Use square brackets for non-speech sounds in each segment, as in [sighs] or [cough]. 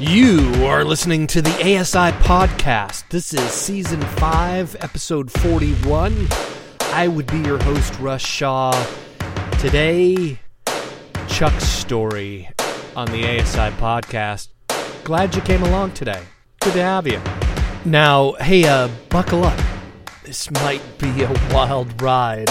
You are listening to the ASI podcast. This is season 5, episode 41. I would be your host, Russ Shaw. Today, Chuck's story on the ASI podcast. Glad you came along today. Good to have you. Now, hey, uh, buckle up. This might be a wild ride.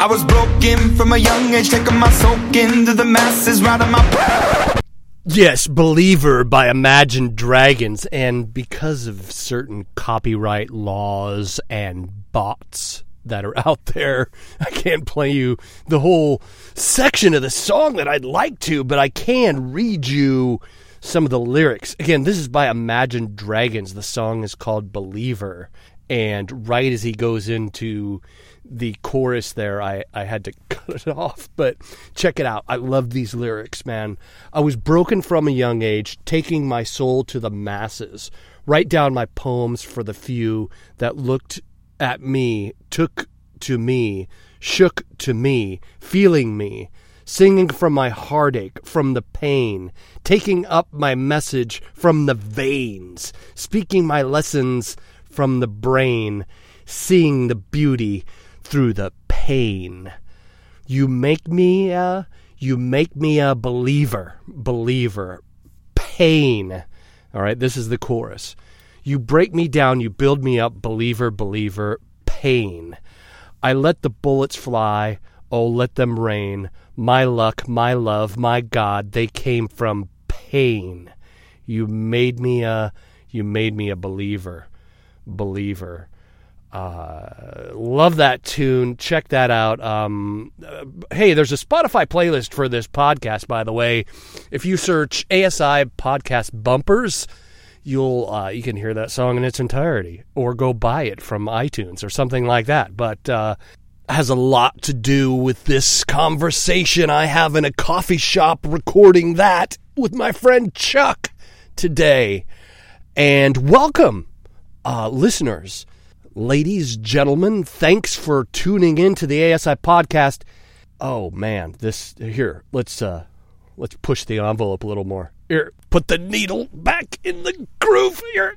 I was broken from a young age, taking my soak into the masses, riding my. Yes, Believer by Imagine Dragons, and because of certain copyright laws and bots that are out there, [laughs] I can't play you the whole section of the song that I'd like to, but I can read you some of the lyrics. Again, this is by Imagine Dragons. The song is called Believer, and right as he goes into the chorus there, I, I had to [laughs] cut it off. But check it out. I love these lyrics, man. I was broken from a young age, taking my soul to the masses. Write down my poems for the few that looked at me, took to me, shook to me, feeling me. Singing from my heartache, from the pain, taking up my message from the veins, speaking my lessons from the brain, seeing the beauty through the pain. You make me a, you make me a believer, believer. Pain. All right, this is the chorus. You break me down, you build me up, believer, believer, pain. I let the bullets fly, oh, let them rain. My luck, my love, my God, they came from pain. You made me a, you made me a believer, believer. Uh, love that tune. Check that out. Um, uh, hey, there's a Spotify playlist for this podcast, by the way. If you search ASI podcast bumpers, you'll uh, you can hear that song in its entirety, or go buy it from iTunes or something like that. But uh, has a lot to do with this conversation I have in a coffee shop recording that with my friend Chuck today. And welcome, uh, listeners ladies, gentlemen, thanks for tuning in to the ASI podcast. Oh man, this here, let's uh let's push the envelope a little more. Here, put the needle back in the groove here.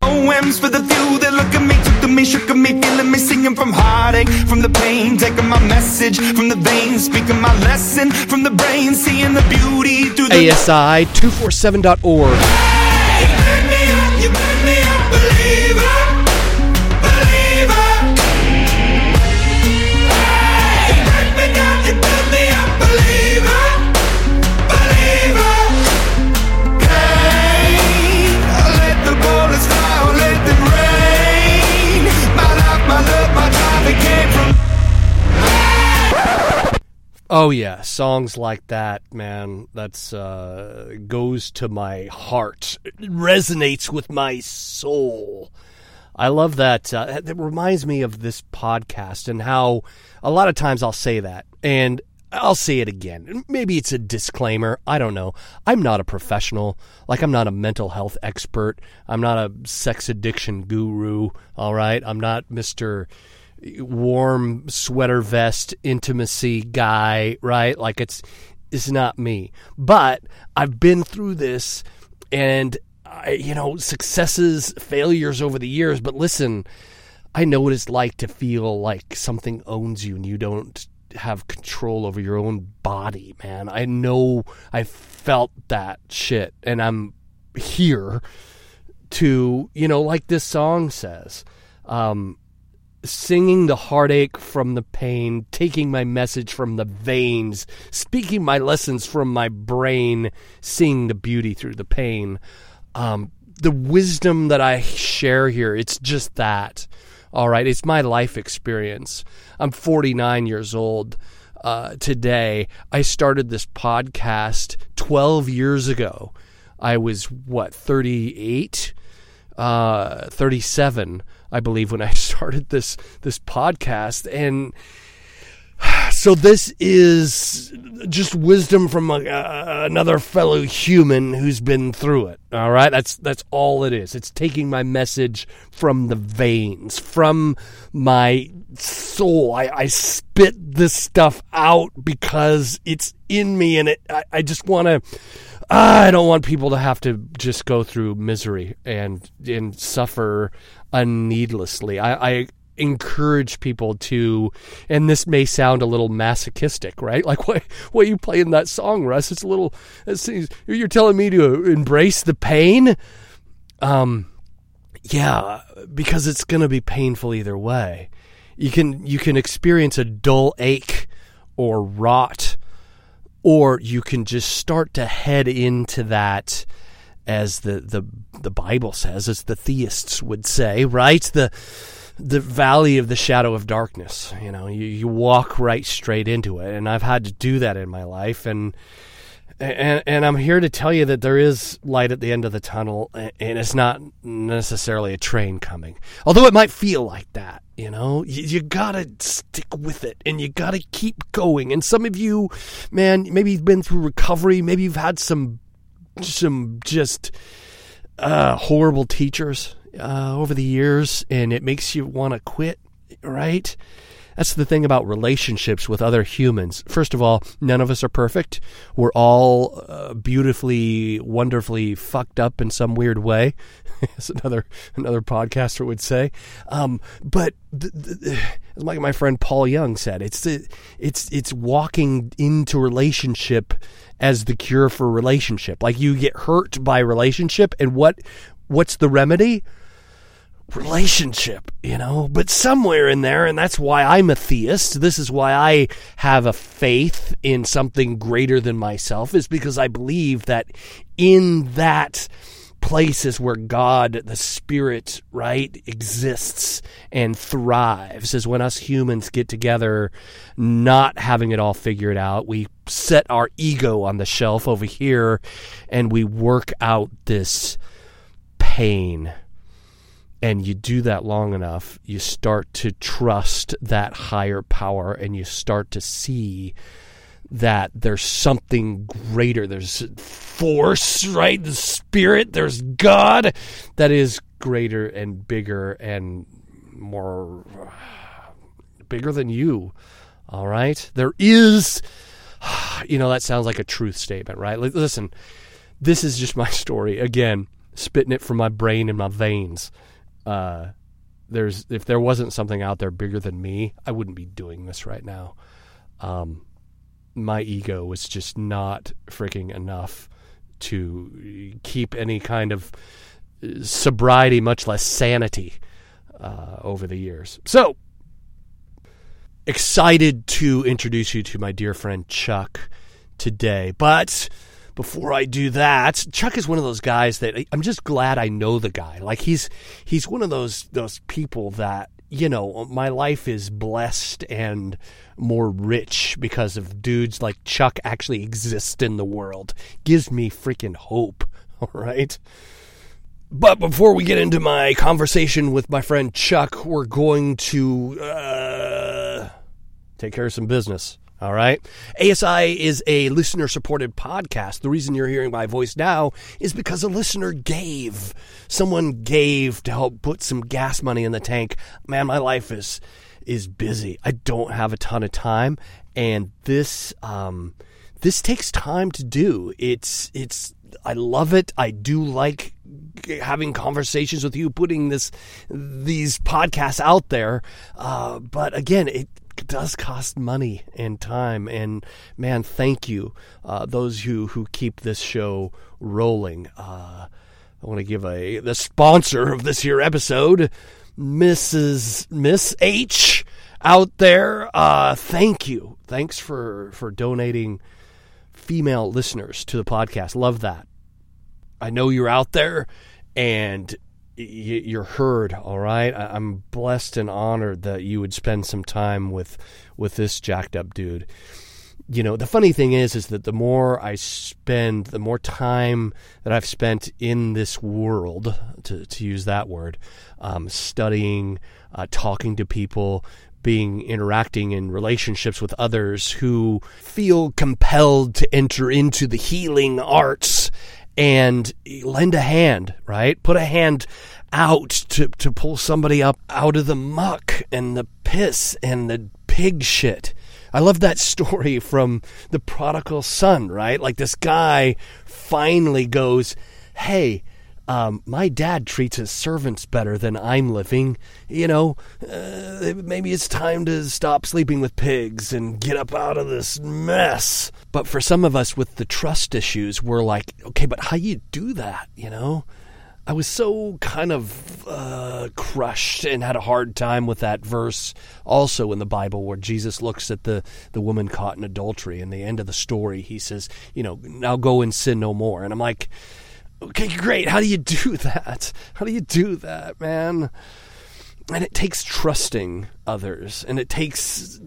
Poems for the few that look at me, took to me, shook at me, feeling me, singing from heartache, from the pain, taking my message from the veins, speaking my lesson from the brain, seeing the beauty through the. ASI247.org. Oh yeah, songs like that, man. That's uh goes to my heart. It resonates with my soul. I love that. Uh, it reminds me of this podcast and how a lot of times I'll say that and I'll say it again. Maybe it's a disclaimer. I don't know. I'm not a professional. Like, I'm not a mental health expert. I'm not a sex addiction guru. All right. I'm not Mr. Warm sweater vest intimacy guy, right? Like, it's, it's not me. But I've been through this and, I, you know, successes, failures over the years. But listen, I know what it's like to feel like something owns you and you don't have control over your own body, man. I know I felt that shit and I'm here to, you know, like this song says, um, singing the heartache from the pain, taking my message from the veins, speaking my lessons from my brain, seeing the beauty through the pain. Um, the wisdom that I share here, it's just that. All right, it's my life experience. I'm 49 years old. uh, today. I started this podcast 12 years ago. I was, what, 38? Uh, 37, I believe, when I [laughs] started this this podcast. And [sighs] so this is just wisdom from a, uh, another fellow human who's been through it. All right, that's that's all it is. It's taking my message from the veins, from my soul. I, I spit this stuff out because it's in me, and it. I, I just want to. I don't want people to have to just go through misery and and suffer unneedlessly. I, I encourage people to and this may sound a little masochistic right? [laughs] Like what what you play in that song russ? It's a little you're telling me to embrace the pain? Um yeah because it's going to be painful either way. You can you can experience a dull ache or rot or you can just start to head into that as the the the bible says as the theists would say right the the valley of the shadow of darkness. You know, you, you walk right straight into it, and I've had to do that in my life, and and and I'm here to tell you that there is light at the end of the tunnel, and it's not necessarily a train coming, although it might feel like that. You know, you, you gotta stick with it, and you gotta keep going. And some of you, man, maybe you've been through recovery, maybe you've had some some just uh, horrible teachers uh, over the years, and it makes you want to quit, right? That's the thing about relationships with other humans. First of all, none of us are perfect. We're all uh, beautifully, wonderfully fucked up in some weird way, [laughs] as another another podcaster would say. Um, but the, the, as my my friend Paul Young said, it's it's it's walking into relationship as the cure for relationship. Like you get hurt by relationship, and what what's the remedy? relationship, you know, but somewhere in there, and that's why I'm a theist. This is why I have a faith in something greater than myself, is because I believe that in that place is where God, the Spirit, right, exists and thrives, is when us humans get together, not having it all figured out. We set our ego on the shelf over here and we work out this pain and you do that long enough, you start to trust that higher power and you start to see that there's something greater. There's force, right? The spirit, there's God that is greater and bigger and more [sighs] bigger than you. All right? There is, [sighs] you know, that sounds like a truth statement, right? Listen, this is just my [laughs] story. Again, spitting it from my brain and my veins uh, there's if there wasn't something out there bigger than me, I wouldn't be doing this right now. Um, my ego was just not freaking enough to keep any kind of uh, sobriety, much less sanity, uh, over the years. So excited to introduce you to my dear friend Chuck today, but before I do that, Chuck is one of those guys that I'm just glad I know the guy. Like he's he's one of those those people that you know my life is blessed and more rich because of dudes like Chuck actually exist in the world. Gives me freaking hope. [laughs] All right. But before we get into my conversation with my friend Chuck, we're going to uh, take care of some business. All right. ASI is a listener supported podcast. The reason you're hearing my voice now is because a listener gave. Someone gave to help put some gas money in the tank. Man, my life is is busy. I don't have a ton of time and this um this takes time to do. It's it's I love it. I do like having conversations with you, putting this these podcasts out there. Uh, but again, it does cost money and time. And man, thank you, uh, those who who keep this show rolling. Uh, I want to give a the sponsor of this here episode, Mrs. Miss H out there. Uh, thank you. Thanks for for donating female listeners to the podcast. Love that. I know you're out there and you're heard. All right, I'm blessed and honored that you would spend some time with with this jacked up dude. You know, the funny thing is, is that the more I spend, the more time that I've spent in this world, to, to use that word, um, studying, uh, talking to people, being interacting in relationships with others who feel compelled to enter into the healing arts and lend a hand, right? Put a hand out to, to pull somebody up out of the muck and the piss and the pig shit. I love that story from the prodigal son, right? Like this guy finally goes, Hey, um, my dad treats his servants better than I'm living. You know, uh, maybe it's time to stop sleeping with pigs and get up out of this mess. But for some of us with the trust issues, we're like, okay, but how you do that? You know, I was so kind of uh, crushed and had a hard time with that verse also in the Bible where Jesus looks at the, the woman caught in adultery. And the end of the story, he says, you know, now go and sin no more. And I'm like, Okay, great. How do you do [laughs] that? How do you do that, man? And it takes trusting others, and it takes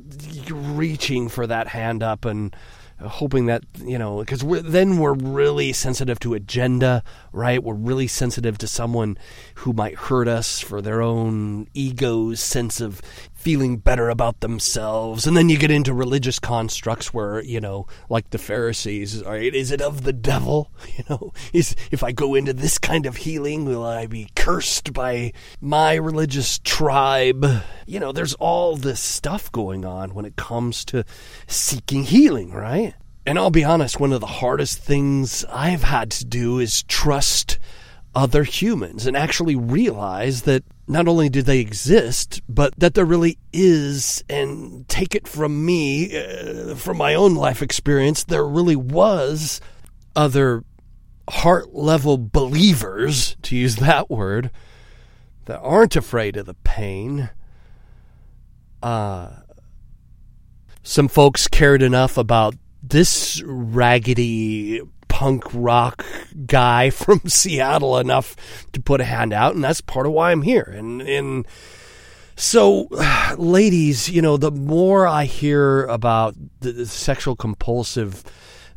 reaching for that hand up and hoping that you know because we're, then we're really sensitive to agenda right we're really sensitive to someone who might hurt us for their own ego's sense of feeling better about themselves. And then you get into religious constructs where you know like the pharisees right is it of the devil? [laughs] You know is if i go into this kind of healing will i be cursed by my religious tribe? You know there's all this stuff going on when it comes to seeking healing right? And i'll be honest one of the hardest things i've had to do is trust other humans and actually realize that not only do they exist, but that there really is, and take it from me, uh, from my own life experience, there really was other heart level believers, to use that word, that aren't afraid of the pain. Uh, some folks cared enough about this raggedy punk rock guy [laughs] from Seattle enough to put a hand out, and that's part of why I'm here. And and so, [sighs] ladies, you know, the more I hear about the, the sexual compulsive.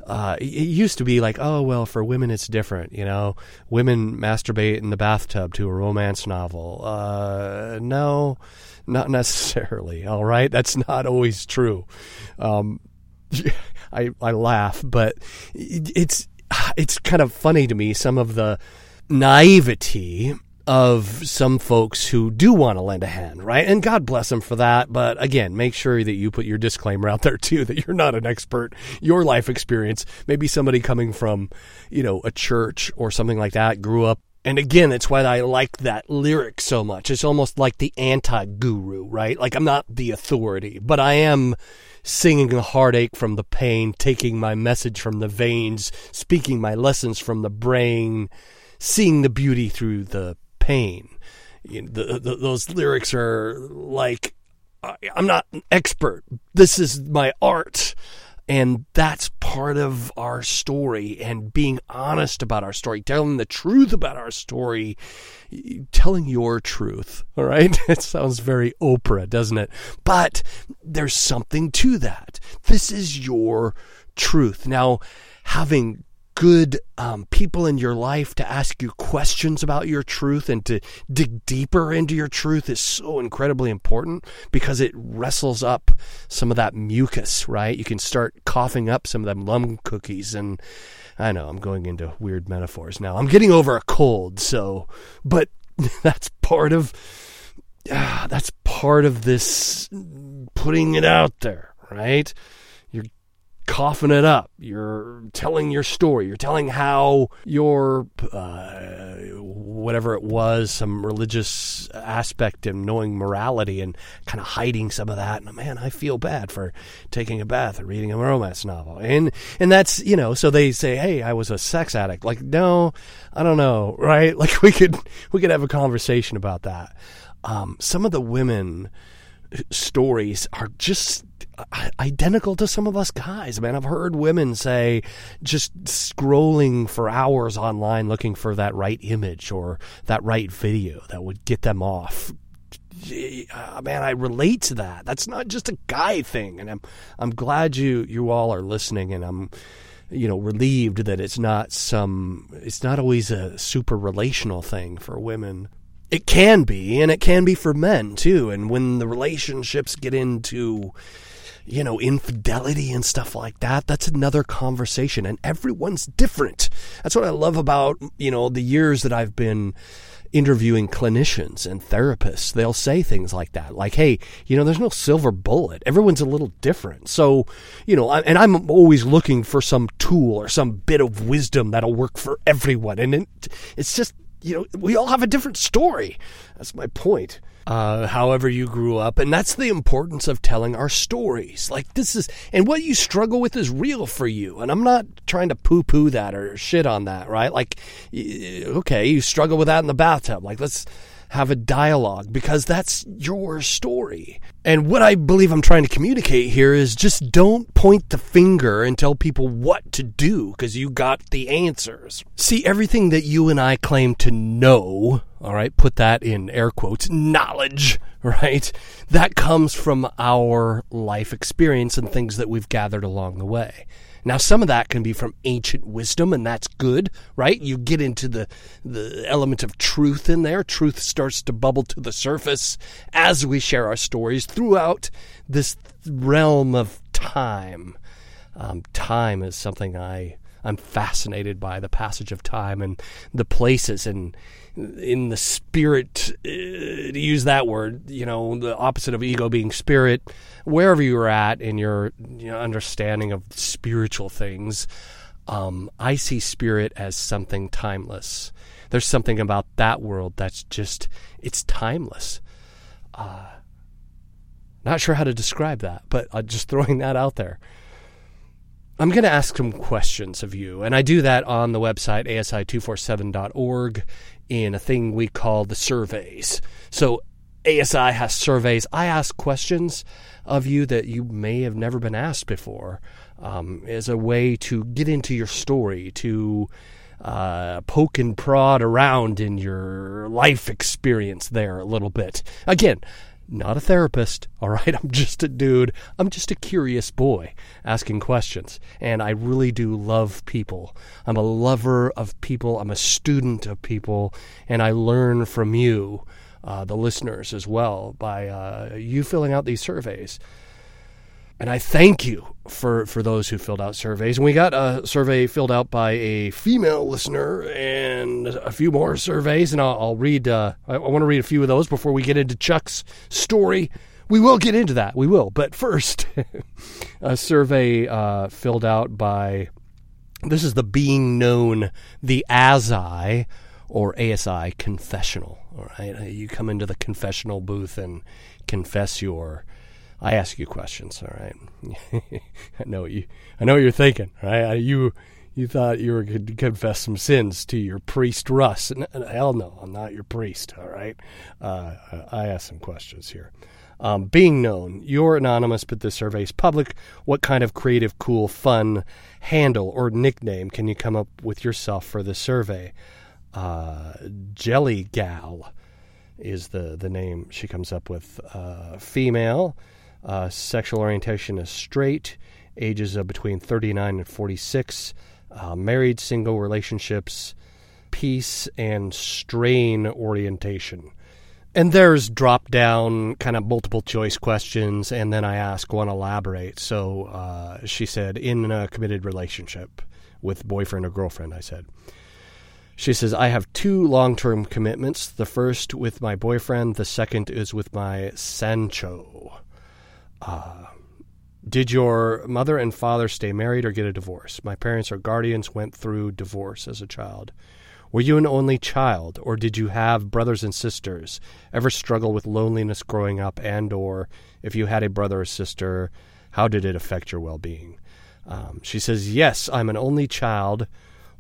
Uh, it used to be like, oh well, for women it's different. You know, women masturbate in the bathtub to a romance novel. Uh, no, not necessarily. [laughs] All right, that's not always true. Um, [laughs] I I laugh, but it's it's kind of funny to me some of the naivety of some folks who do want to lend a hand, right? And God bless them for that. But again, make sure that you put your disclaimer out there [laughs] too that you're not an expert. Your life experience, maybe somebody coming from, you know, a church or something like that, grew up. And again, that's why I like that lyric so much. It's almost like the anti guru, right? Like I'm not the authority, but I am singing the heartache from the pain, taking my message from the veins, speaking my lessons from the brain, seeing the beauty through the pain. You know, the, the, those lyrics are like, I'm not an expert. This is my art. And that's part of our story and being honest about our story, telling the truth about our story, telling your truth. [laughs] All right. It sounds very Oprah, doesn't it? But there's something to that. This is your truth. Now, having good um, people in your life to ask you questions about your truth and to dig deeper into your truth is so incredibly important because it wrestles up some of that mucus, right? You can start coughing up some of them lum cookies. And I know I'm going into weird metaphors now. I'm getting over a cold, so, but [laughs] that's part of. Uh, that's part of this putting it out there, right? Coughing it up. You're telling your story. You're telling how your uh, whatever it was, some religious aspect and knowing morality and kind of hiding some of that. And man, I feel bad for taking a bath or reading a romance novel. And and that's you know, so they say, hey, I was a sex addict. Like, no, I don't know, right? [laughs] Like we could we could have a conversation about that. Um, some of the women stories are just identical to some of us guys, man. I've heard women say just scrolling for hours online looking for that right image or that right video that would get them off. Uh, man, I relate to that. That's not just a guy thing, and I'm I'm glad you you all are listening, and I'm you know relieved that it's not some it's not always a super relational thing for women it can be and it can be for men too and when the relationships get into you know, infidelity and stuff like that, that's another conversation. And everyone's different. That's what I love about, you know, the years that I've been interviewing clinicians and therapists. They'll say things like that, like, hey, you know, there's no silver bullet. Everyone's a little different. So, you know, and I'm always looking for some tool or some bit of wisdom that'll work for everyone. And it, it's just, you know, we all have a different story. That's my point uh, however you grew up. And that's the importance of telling our stories. Like, this is, and what you struggle with is real for you. And I'm not trying to poo poo that or shit on that, right? Like, okay, you struggle with that in the bathtub. Like, let's, have a dialogue because that's your story. And what I believe I'm trying to communicate here is just don't point the finger and tell people what to do because you got the answers. See, everything that you and I claim to know, all right, put that in air quotes, knowledge, [laughs] right? That comes from our life experience and things that we've gathered along the way. Now, some of that can be from ancient wisdom, and that's good, right? You get into the, the element of truth in there. Truth starts to bubble to the surface as we share our stories throughout this realm of time. Um, time is something I I'm fascinated by the passage of time and the places and in the spirit uh, to use that word you know the opposite of ego being spirit wherever you're at in your you know, understanding of spiritual things um, i see spirit as something timeless. There's something about that world that's just it's timeless. Uh, not sure how to describe that but uh, just throwing that out there. I'm going to ask some questions of you, and I do that on the website asi247.org in a thing we call the surveys. So ASI has surveys. I ask questions of you that you may have never been asked before um, as a way to get into your story, to uh, poke and prod around in your life experience there a little bit. Again, not a therapist, [laughs] all right? I'm just a dude. I'm just a curious boy asking questions. And I really do love people. I'm a lover of people. I'm a student of people. And I learn from you, uh, the listeners, as well, by uh, you filling out these surveys. And I thank you for, for those who filled out surveys. And we got a survey filled out by a female listener and a few more surveys. And I'll, I'll read, uh, I, I want to read a few of those before we get into Chuck's story. We will get into that. We will. But first, [laughs] a survey uh, filled out by, this is the being known, the ASI or ASI confessional. All right. You come into the confessional booth and confess your I ask you questions, all right? [laughs] I know what you I know what you're thinking, right? You you thought you were going to confess some sins to your priest Russ. Hell no, I'm not your priest, all right? Uh, I ask some questions here. Um, being known, you're anonymous, but the survey's public. What kind of creative, cool, fun handle or nickname can you come up with yourself for the survey? Uh, Jelly Gal is the, the name she comes up with. Uh, female, uh, sexual orientation is straight, ages of between 39 and 46, uh, married, single relationships, peace, and strain orientation. And there's drop down kind of multiple choice questions, and then I ask one elaborate. So uh, she said, in a committed relationship with boyfriend or girlfriend, I said. She says, I have two long term commitments. The first with my boyfriend, the second is with my Sancho. Uh, did your mother and father stay married or get a divorce? My parents or guardians went through divorce as a child. Were you an only child or did you have brothers and sisters? Ever struggle with loneliness growing up and or if you had a brother or sister, how did it affect your well-being? Um, she says, "Yes, I'm an only child.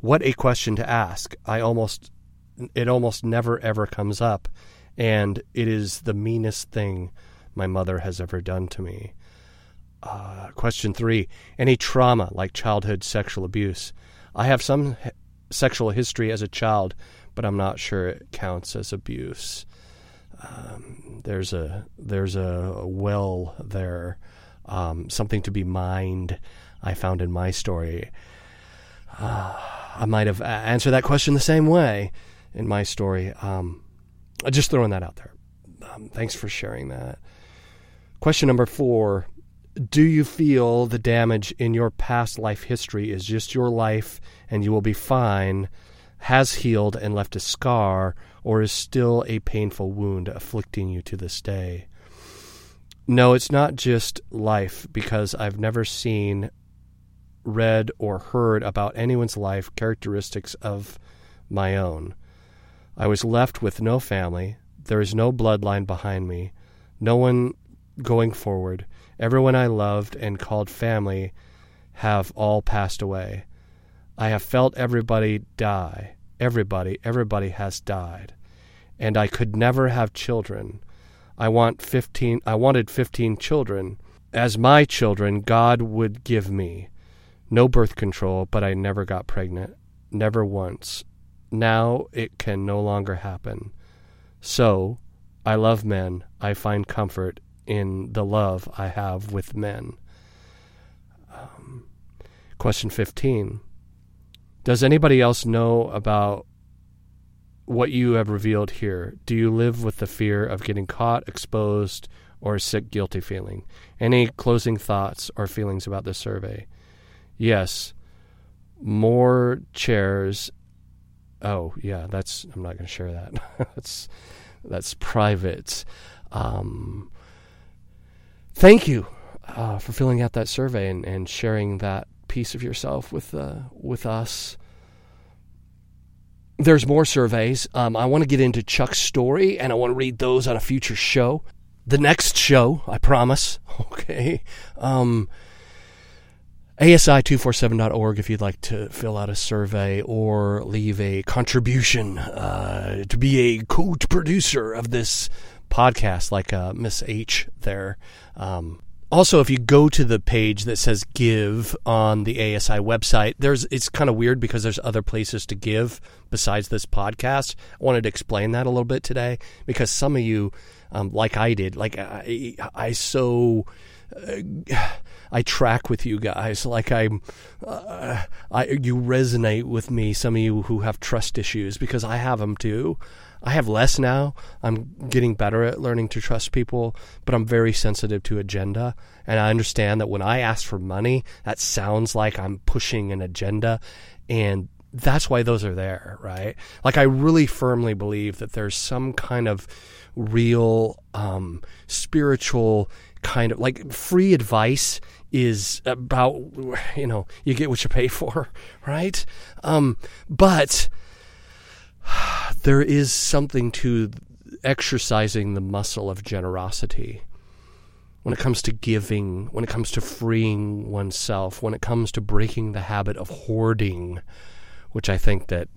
What a question to ask. I almost it almost never ever comes up and it is the meanest thing my mother has ever done to me. Uh, question three Any trauma like childhood sexual abuse? I have some h- sexual history as a child, but I'm not sure it counts as abuse. Um, there's a there's a well there, um, something to be mined. I found in my story. Uh, I might have answered that question the same way in my story. Um, just throwing that out there. Um, thanks for sharing that. Question number four Do you feel the damage in your past life history is just your life and you will be fine, has healed and left a scar, or is still a painful wound afflicting you to this day? No, it's not just life because I've never seen, read, or heard about anyone's life characteristics of my own. I was left with no family. There is no bloodline behind me. No one going forward. Everyone I loved and called family have all passed away. I have felt everybody die. Everybody, everybody has died. And I could never have children. I want 15 I wanted 15 children. As my children God would give me. No birth control, but I never got pregnant. Never once. Now it can no longer happen. So, I love men. I find comfort in the love I have with men. Um, question 15 Does anybody else know about what you have revealed here? Do you live with the fear of getting caught, exposed, or a sick, guilty feeling? Any closing thoughts or feelings about this survey? Yes. More chairs oh yeah that's i'm not going to share that [laughs] that's that's private um, thank you uh, for filling out that survey and, and sharing that piece of yourself with uh, with us. There's more surveys. Um, i want to get into chuck's story and i want to read those on a future show. The next show i promise [laughs] okay? Um, ASI247.org if you'd like to fill out a survey or leave a contribution uh, to be a co producer of this podcast, like uh, Miss H there. Um, also, if you go to the page that says give on the ASI website, there's it's kind of weird because there's other places to give besides this podcast. I wanted to explain that a little bit today because some of you, um, like I did, like I, I so. Uh, [sighs] I track with you guys. Like I'm, uh, I you resonate with me. Some of you who have trust issues because I have them too. I have less now. I'm getting better at learning to trust people, but I'm very sensitive to agenda. And I understand that when I ask for money, that sounds like I'm pushing an agenda. And that's why those are there, right? Like, I really firmly believe that there's some kind of real um, spiritual kind of like free advice is about you know you get what you pay for [laughs] right um, but [sighs] there is something to exercising the muscle of generosity when it comes to giving when it comes to freeing oneself when it comes to breaking the habit of hoarding which I think that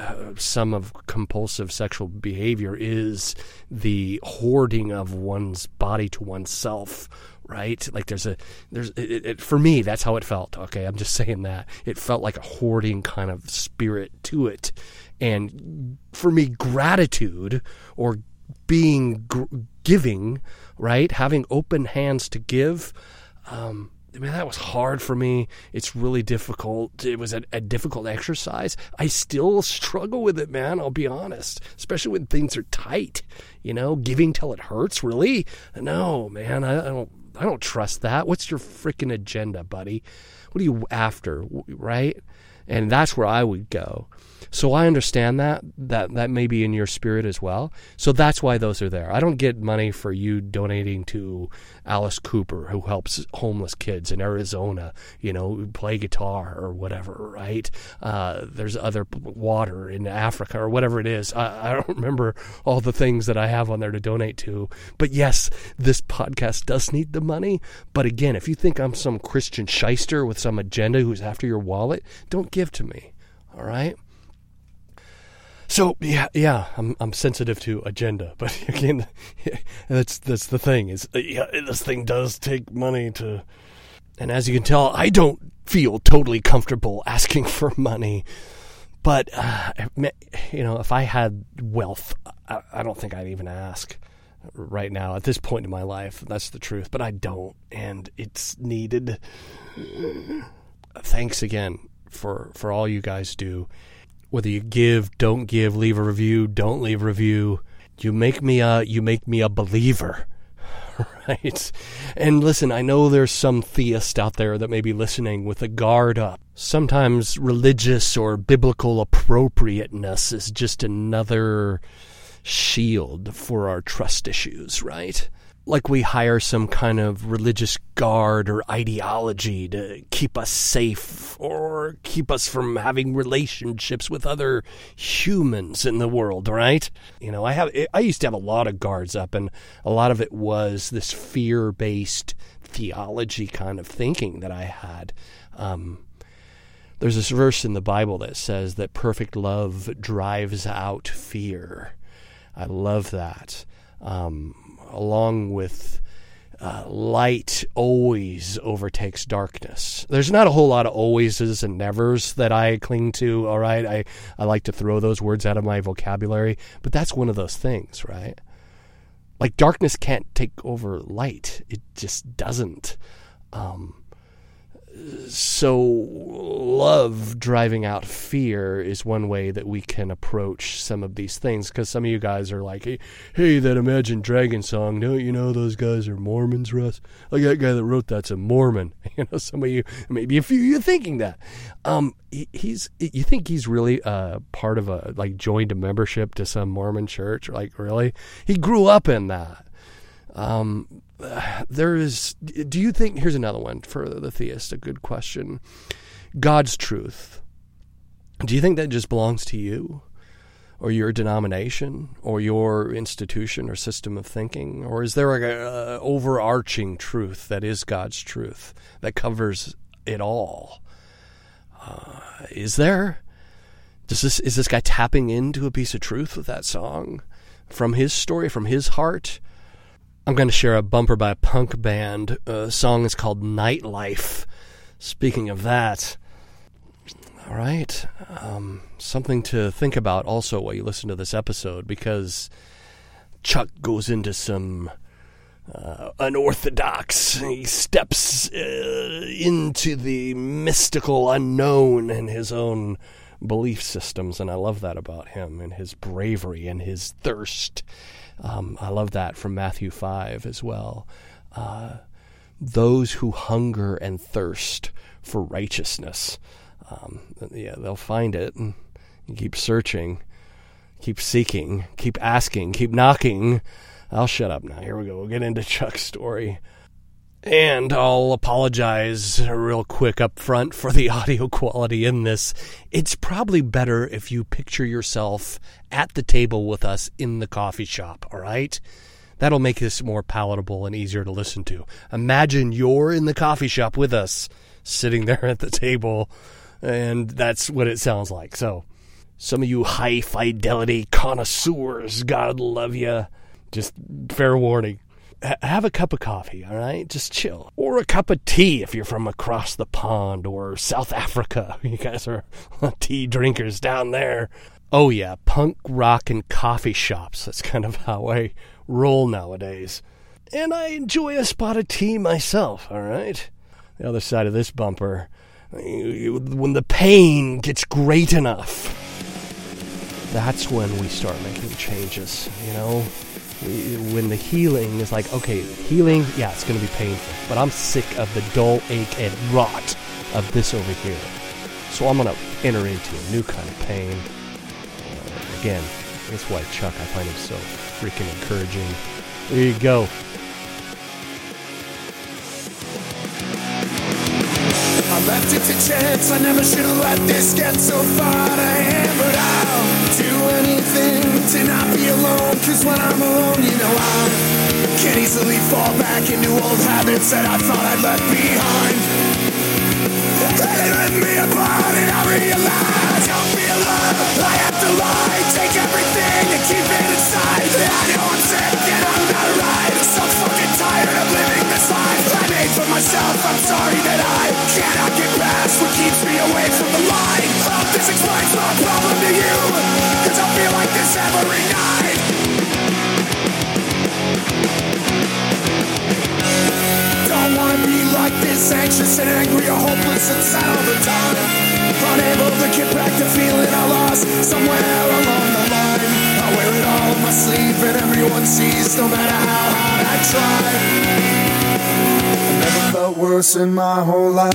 uh, some of compulsive sexual behavior is the hoarding of one's body to oneself right? Like there's a there's it, it, for me that's how it felt. Okay, I'm just saying that it felt like a hoarding kind of spirit to it, and for me, gratitude or being gr- giving, right, having open hands to give. Um, I mean, that was hard for me. It's really difficult. It was a, a, difficult exercise. I still struggle with it, man. I'll be honest, especially when things are tight. You know, giving till it hurts. Really? No, man. I, I don't. I don't trust that. What's your freaking agenda, buddy? What are you after, right? And that's where I would go. So I understand that that that may be in your spirit as well. So that's why those are there. I don't get money for you donating to Alice Cooper, who helps homeless kids in Arizona, you know, play guitar or whatever, right? Uh, there's other water in Africa or whatever it is. I, I don't remember all the things that I have on there to donate to. But yes, this podcast does need the money. But again, if you think I'm some Christian shyster with some agenda who's after your wallet, don't give to me. All right? So yeah, yeah, I'm I'm sensitive to agenda, [laughs] but again, that's that's the thing is uh, yeah, this thing does take money to, and as you can tell, I don't feel totally comfortable asking [laughs] for money. But uh, you know, if I had wealth, I, I don't think I'd even ask right now at this point in my life. That's the truth, but I don't, and it's needed. Thanks again for for all you guys do. Whether you give, don't give, leave a review, don't leave a review, you make me a you make me a believer. [laughs] Right? And listen, I know there's some theist out there that may be listening with a guard up. Sometimes religious or biblical appropriateness is just another shield for our trust issues, right? Like we hire some kind of religious guard or ideology to keep us safe or keep us from having relationships with other humans in the world, right? You know, I have I used to have a lot of guards up and a lot of it was this fear-based theology kind of thinking that I had. Um, there's this verse in the Bible that says that perfect love drives out fear. I love that. Um, along with uh, light always overtakes darkness. There's not a whole lot of alwayses and nevers that I cling to. All right, I I like to throw those words out of my vocabulary, but that's one of those things, right? Like darkness can't take over light; it just doesn't. Um, so love driving out fear is one way that we can approach some of these things because some of you guys are like hey, hey that imagine dragon song. Don't you know those guys are mormons russ? Like that guy that wrote that's a mormon. [laughs] You know some of you maybe a few of you are thinking that. Um he, he's you think he's really uh part of a like joined a membership to some mormon church? Like really? He grew up in that. Um [sighs] there is do you think here's another one for the theist a good question. God's truth. Do you think that just belongs to you or your denomination or your institution or system of thinking? Or is there a, a overarching truth that is god's truth that covers it all? Uh, is there? Does this is this guy tapping into a piece of truth with that song from his story from his heart I'm going to share a bumper by a punk band. A song is called Nightlife. Speaking of that, all right, um, something to think about also while you listen to this episode because Chuck goes into some uh, unorthodox. He steps uh, into the mystical unknown in his own belief systems, and I love that about him and his bravery and his thirst um, I love that from Matthew 5 as well. Uh, those who hunger and thirst for righteousness, um, yeah, they'll find it. And keep searching, keep seeking, keep asking, keep knocking. I'll shut up now. Here we go. We'll get into Chuck's story. And I'll apologize real quick up front for the [laughs] audio quality in this. It's probably better if you picture yourself at the table with us in the coffee shop, all right? That'll make this more palatable and easier to listen to. Imagine you're in the coffee shop with us, sitting [laughs] there at the table, and that's what it sounds like. So, some of you high fidelity connoisseurs, God love you. Just fair warning have a cup of coffee, all right? Just chill. Or a cup of tea if you're from across the pond or South Africa. [laughs] You guys are [laughs] tea drinkers down there. Oh, yeah, punk rock and coffee shops. That's kind of how I roll nowadays. And I enjoy a spot of tea myself, all right? The other side of this bumper, when the pain gets great enough, that's when we start making changes, you know? When the healing is like, okay, healing, yeah, it's going to be painful, but I'm sick of the dull ache and rot of this over here. So I'm going to enter into a new kind of pain. Uh, again, that's why Chuck, I find him so freaking encouraging. There you go. I left it to chance. I never should have let this get so far out of hand, anything to not be alone. Cause when I'm alone, you know I can easily fall back into old habits that I thought I'd left behind. It ripped me apart, and I realized don't be alone. I have to lie. Take everything and keep it inside. I know I'm sick and I'm not right. So fucking tired of living this life I made for myself. I'm sorry that I cannot get past what keeps me away from the line. Hope this explains my problem to you. In my sleeve, and everyone sees no matter how hard I try. Never felt worse in my whole life.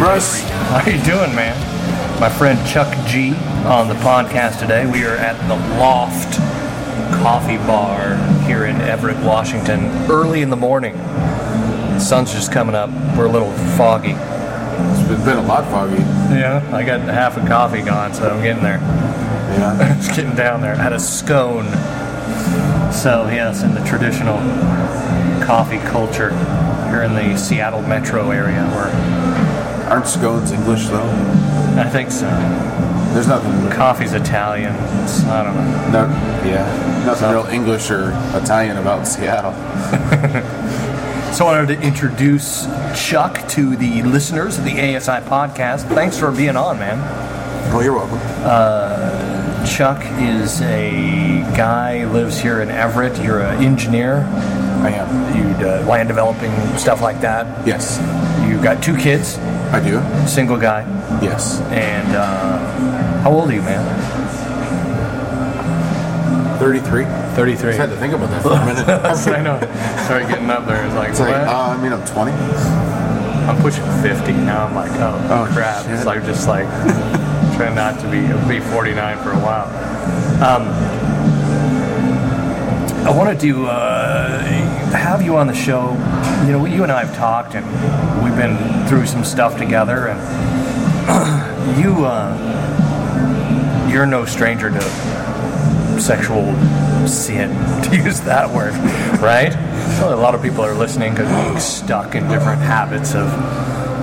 Russ, how you doing, man? My friend Chuck G on the podcast today. We are at the Loft Coffee Bar here in Everett, Washington, early in the morning. The sun's just coming up. We're a little foggy. It's been a lot foggy. Yeah, I got half a coffee gone, so I'm getting there. Yeah. [laughs] It's getting down there. I had a scone. So yes, in the traditional coffee culture here in the Seattle metro area, where Aren't scones English though? I think so. There's nothing. Coffee's Italian. It's, I don't know. No, yeah, nothing real English or Italian about Seattle. [laughs] So I wanted to introduce Chuck to the listeners of the ASI podcast. Thanks for being on, man. Well, you're welcome. Chuck is a guy lives here in Everett. You're an engineer. I am. You uh, land developing stuff like that. Yes, You've got two kids, I do. single guy, Yes, and uh, how old are you, man? 33. Thirty-three. I had to think about that for a minute. [laughs] I know. Started getting up there. It's like, It's like, what? uh, I mean, I'm 20. I'm pushing 50 now. I'm like, oh, Oh, crap. shit. It's like just like [laughs] trying not to be be 49 for a while. Um, I want to do. uh, have you on the show. You know, you and I have talked, and we've been through some stuff together, and [clears throat] you uh, you're no stranger to sexual sin, [laughs] to use that word, [laughs] right? Well, a lot of people are listening because being stuck in different habits of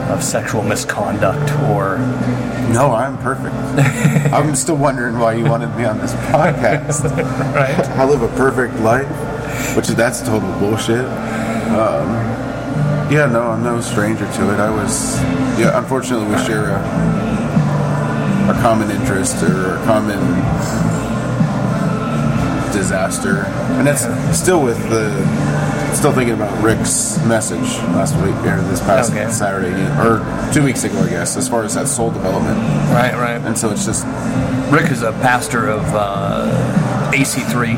of sexual misconduct or No, I'm perfect. [laughs] I'm still wondering why you wanted me on this podcast. right. I live a perfect life, which that's total bullshit. Um, yeah, no, I'm no stranger to it. I was, yeah, unfortunately, we share a, a common interest or a common disaster, and that's still with the, still thinking about Rick's message last week or this past Okay. Saturday or two weeks ago, I guess, as far as that soul development, Right, right. and so it's just Rick is a pastor of uh, AC3,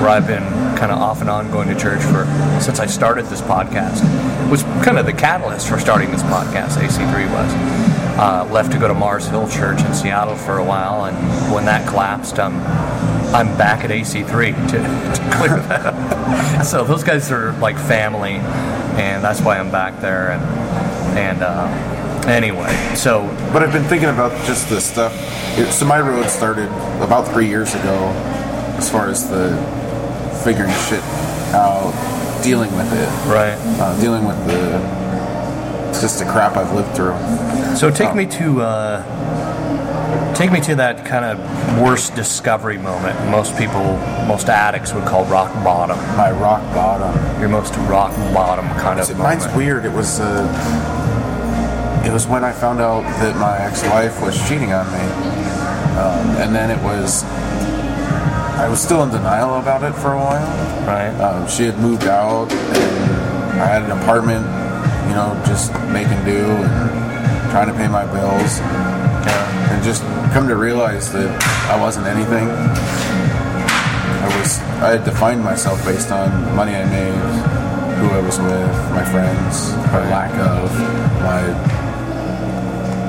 where I've been kind of off and on going to church for since I started this podcast. It was kind of the catalyst for starting this podcast. AC3 was. Uh, left to go to Mars Hill Church in Seattle for a while, and when that collapsed, um, I'm back at AC3 to, [laughs] to clear that up. So those guys are like family, and that's why I'm back there. And and uh, anyway, so But I've been thinking about just the stuff. it- So my road started about three years ago, as far as the figuring shit out, dealing with it, right. uh, dealing with the just the crap I've lived through. So take me to uh, take me to that kind of worst discovery moment. Most people, most addicts would call rock bottom. My rock bottom. Your most rock bottom kind of moment. mine's weird. It was uh, it was when I found out that my ex-wife was cheating on me, um, and then it was. I was still in denial about it for a while. right? Um, she had moved out, and I had an apartment, you know, just making do and trying to pay my bills, yeah. and just come to realize that I wasn't anything. I was, I had defined myself based on money I made, who I was with, my friends, or lack of, my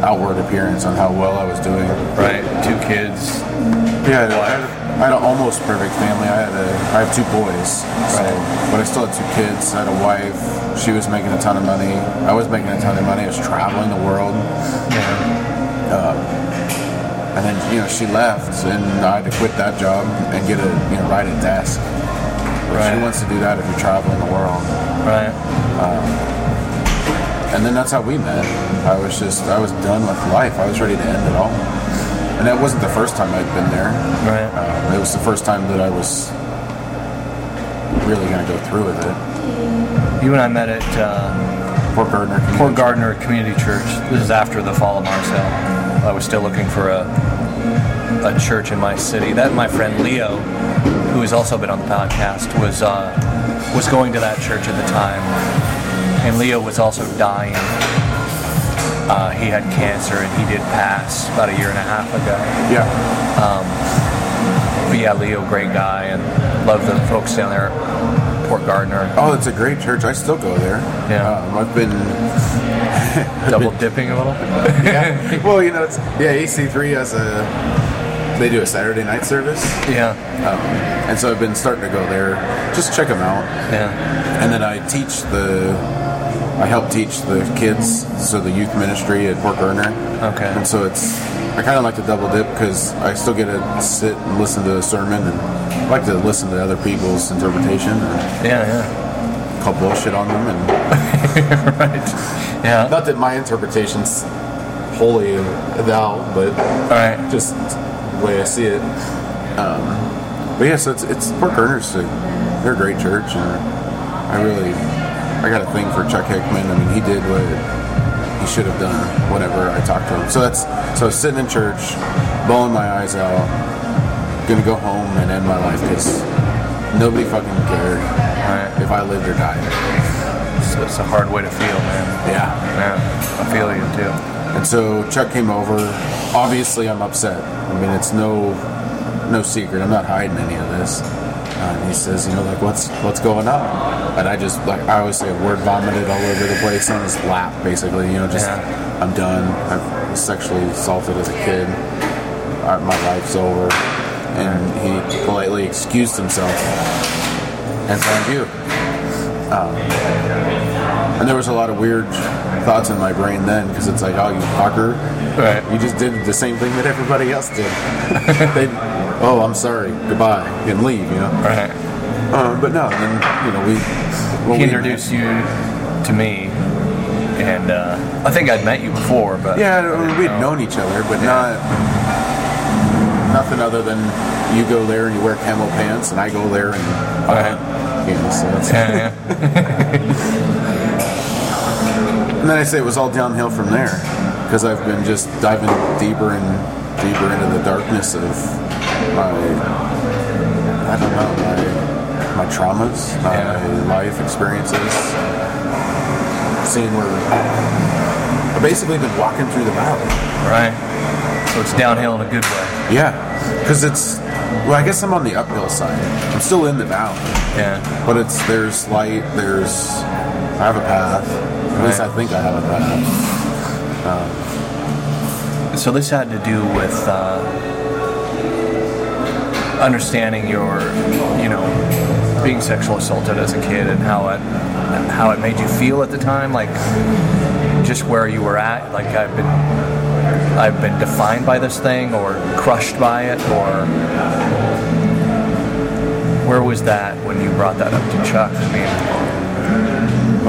outward appearance on how well I was doing. Right. Two kids. Yeah, I had, I had an almost perfect family. I had a, I have two boys, so, but I still had two kids. I had a wife. She was making a ton of money. I was making a ton of money. I was traveling the world, Yeah. Uh, and then you know she left, and I had to quit that job and get a you know ride a desk. Right. Who wants to do that if you're traveling the world? Right. And then that's how we met. I was just I was done with life. I was ready to end it all. And that wasn't the first time I'd been there. Right. Um, it was the first time that I was really going to go through with it. You and I met at uh, Port Gardner. Community Gardner Community Church. This is after the fall of Mars Hill. I was still looking for a a church in my city. That my friend Leo, who has also been on the podcast, was uh, was going to that church at the time, and Leo was also dying. Uh, he had cancer and he did pass about a year and a half ago. Yeah. But yeah, Leo, great guy, and love the folks down there, Port Gardner. Oh, it's a great church. I still go there. Yeah. Um, I've been. [laughs] Double dipping a little. [laughs] Yeah. [laughs] well, you know, it's yeah. AC3 has a. They do a Saturday night service, Yeah, um, and so I've been starting to go there. Just check them out. yeah, And then I teach the, I help teach the kids, so the youth ministry at Port Gardner. Okay. And so it's, I kind of like to double dip because I still get to sit and listen to a sermon and I like to listen to other people's interpretation and yeah, yeah. call bullshit on them. And [laughs] right. Yeah. not that my interpretation's wholly thou, but All right. just the way I see it. Um, but yeah, so it's, it's Port Gardner's, a, they're a great church and I really, I got a thing for Chuck Hickman. I mean, he did what he should have done whenever I talked to him. So that's so sitting in church, bawling my eyes out, gonna go home and end my life because nobody fucking cared Right. if I lived or died. It's, it's a hard way to feel, man. Yeah. Yeah, I feel you too. And so Chuck came over. Obviously, I'm upset. I mean, it's no no secret. I'm not hiding any of this. Uh, and he says, you know, like what's what's going on? And I just like I always say word vomited all over the place on his lap, basically. You know, just Yeah. I'm done. I was sexually assaulted as a kid. Uh, my life's over. And he politely excused himself and thank you. Um, and there was a lot of weird thoughts in my brain then because it's like, oh, you fucker. Right. You just did the same thing that everybody else did. [laughs] they, oh, I'm sorry, goodbye, and leave, you know. Right. Um, but no, then you know we. well, He we- introduced you to me, and uh, I think I'd met you before, but Yeah, we'd No. known each other, but not nothing other than you go there and you wear camel pants, and I go there and Right. you know, so that's- Yeah, yeah. [laughs] And then I say it was all downhill from there because I've been just diving deeper and deeper into the darkness of my, I don't know, my, my traumas, my Yeah. life experiences. Seeing where I've basically been walking through the valley. right. So it's downhill in a good way. Yeah, because it's, well, I guess I'm on the uphill side. I'm still in the valley. Yeah. But it's there's light, there's I have a path. At least I think I have a path. So this had to do with uh, understanding your, you know, being sexual assaulted as a kid and how it how it made you feel at the time, like just where you were at. Like I've been I've been defined by this thing or crushed by it or where was that when you brought that up to Chuck? I mean,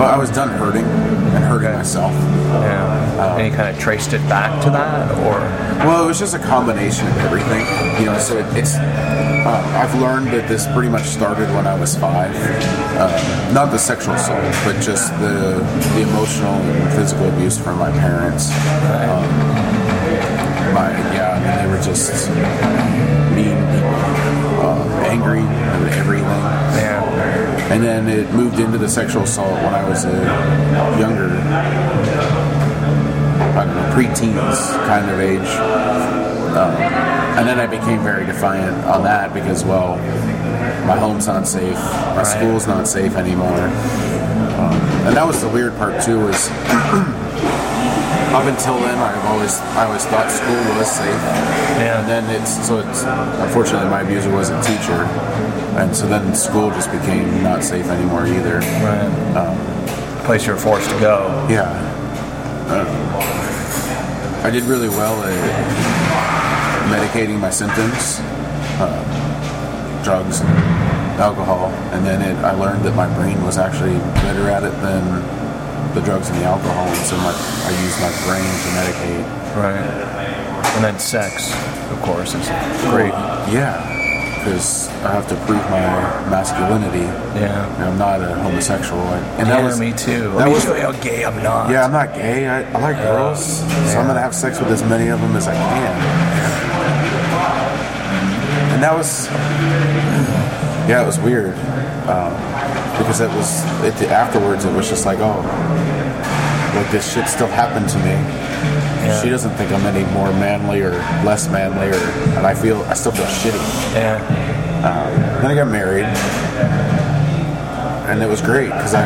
Well, I was done hurting and hurting Okay. myself. yeah. and you kind of traced it back to that, or Well, it was just a combination of everything. You know, so it, it's. Uh, I've learned that this pretty much started when I was five. Uh, not the sexual assault, but just the the emotional and physical abuse from my parents. Um, my yeah, I mean they were just mean people, uh, angry at everything. And then it moved into the sexual assault when I was a younger, I don't know, preteens kind of age. Um, and then I became very defiant on that because, well, my home's not safe, my Right. school's not safe anymore. Um, and that was the weird part too. Was [clears throat] up until then, I've always I always thought school was safe. Yeah. And then it's so it's unfortunately my abuser was a teacher, and so then school just became not safe anymore either. Right. Place you're forced to go. Yeah. Um, I did really well at medicating my symptoms, uh, drugs, and alcohol, and then it, I learned that my brain was actually better at it than the drugs and the alcohol, and so my, I used my brain to medicate. Right. And then sex, of course, is great. Yeah, because I have to prove my masculinity. Yeah. And I'm not a homosexual, and yeah, that was me too. That Let me was show you how gay I'm not. Yeah, I'm not gay. I, I like girls, so I'm gonna have sex with as many of them as I can. And that was, yeah, it was weird um, because it was it, afterwards. It was just like, oh, like this shit still happened to me. Yeah. She doesn't think I'm any more manly or less manly, or and I feel I still feel shitty. Yeah. Um, then I got married, and it was great because I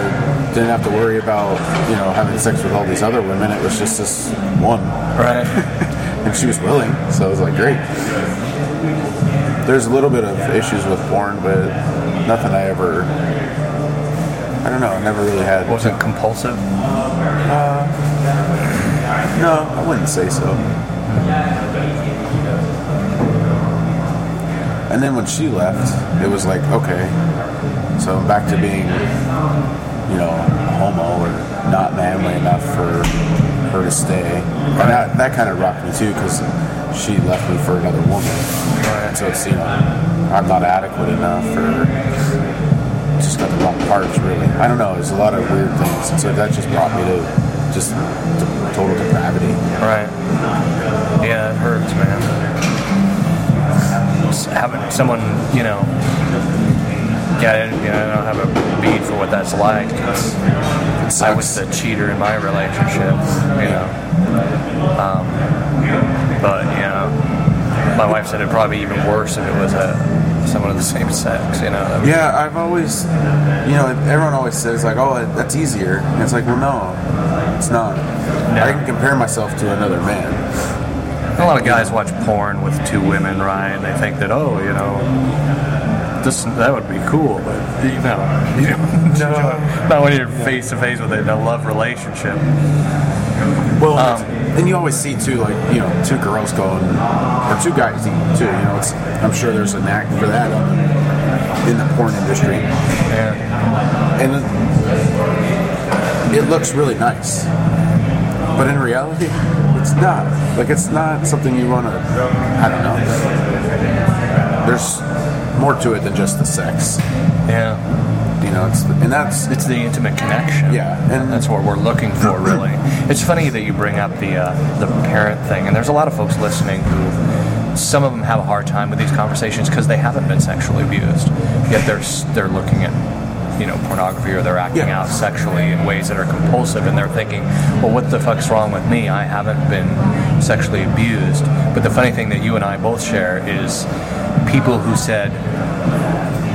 didn't have to worry about you know having sex with all these other women. It was just this one, Right. [laughs] and she was willing, so I was like great. There's a little bit of issues with porn, but nothing I ever. I don't know. I never really had. Was it compulsive? Uh, No, I wouldn't say so. And then when she left, it was like, okay, so I'm back to being, you know, homo or not manly enough for her to stay. And that, that kind of rocked me too because she left me for another woman. And so it's, you know, I'm not adequate enough or just got the wrong parts really. I don't know, there's a lot of weird things. And so that just brought me to just to total depravity. Right. Yeah, it hurts, man. Just having someone, you know, yeah, I- you know, I don't have a bead for what that's like. It's, I was the cheater in my relationship, you know. Um, but you know, my wife said it'd probably be even worse if it was a someone of the same sex, you know. Yeah, I've always, you know, everyone always says like, "Oh, that's easier," and it's like, well, no, it's not. I can compare myself to another man. A lot of guys watch porn with two women, right? And they think that, oh, you know, this that would be cool, but you know, [laughs] you know, not when you're face to face with it in a love relationship. Well, Um, and you always see too, like you know, two girls going, or two guys eat too. You know, it's I'm sure there's a knack for that in the porn industry, Yeah, and it, looks really nice, but in reality, it's not. Like it's not something you want to. I don't know. There's more to it than just the sex. yeah. You know, it's and that's It's the intimate connection. Yeah, and- that's what we're looking for, [clears throat] really. it's funny that you bring up the uh, the parent thing, and there's a lot of folks listening who some of them have a hard time with these conversations because they haven't been sexually abused, yet they're they're looking at you know pornography or they're acting Yeah. out sexually in ways that are compulsive, and they're thinking, well, what the fuck's wrong with me? I haven't been sexually abused. But the funny thing that you and I both share is people who said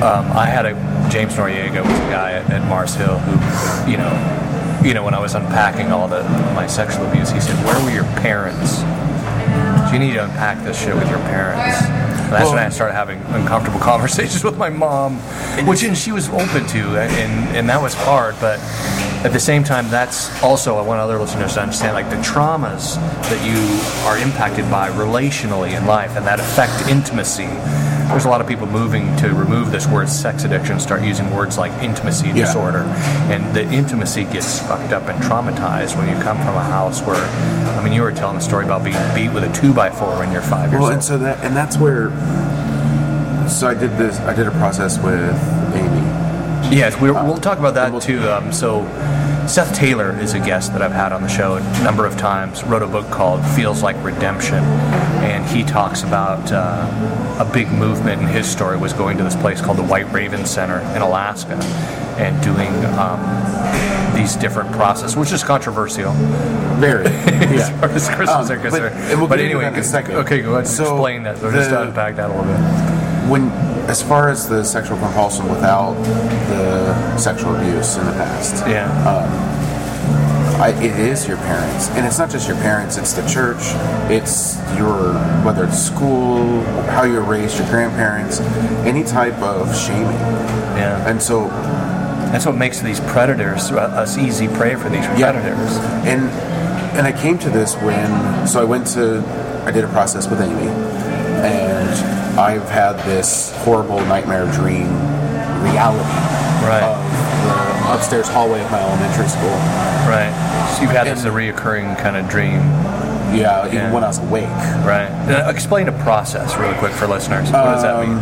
um, I had a James Noriega was a guy at, at Mars Hill who, you know, you know, when I was unpacking all the my sexual abuse, he said, "Where were your parents? So you need to unpack this shit with your parents." That's when I started having uncomfortable [laughs] conversations with my mom, which and she was open to, uh, and and that was hard, but. At the same time, that's also I want other listeners to understand, like the traumas that you are impacted by relationally in life, and that affect intimacy there's a lot of people moving to remove this word sex addiction, start using words like intimacy Yeah. disorder. And the intimacy gets fucked up and traumatized when you come from a house where, I mean, you were telling a story about being beat with a two by four when you're five years Well, old. and so that and that's where. So I did this. I did a process with Amy. Yes, we're, we'll talk about that too. Um, so, Seth Taylor is a guest that I've had on the show a number of times. Wrote a book called "Feels Like Redemption," and he talks about uh, a big movement in his story was going to this place called the White Raven Center in Alaska and doing um, these different processes, which is controversial. Very. [laughs] as Yeah. far as Christians Um, are but- concerned. and we'll But, anyway, that in a second. okay, go ahead and So, explain that. Or just the- unpack that a little bit. When as far as the sexual compulsion without the sexual abuse in the past Yeah. I, it is your parents, and it's not just your parents. It's the church. It's your whether it's school, how you're raised, your grandparents, any type of shaming. Yeah. And so That's what makes these predators uh, us easy prey for these Yeah. predators. and and I came to this when so I went to I did a process with Amy, I've had this horrible nightmare dream reality Right. of the upstairs hallway of my elementary school. Right. So you've had this a reoccurring kind of dream. Yeah, even Yeah. when I was awake. Right. Uh, explain a process really quick for listeners. What does that mean?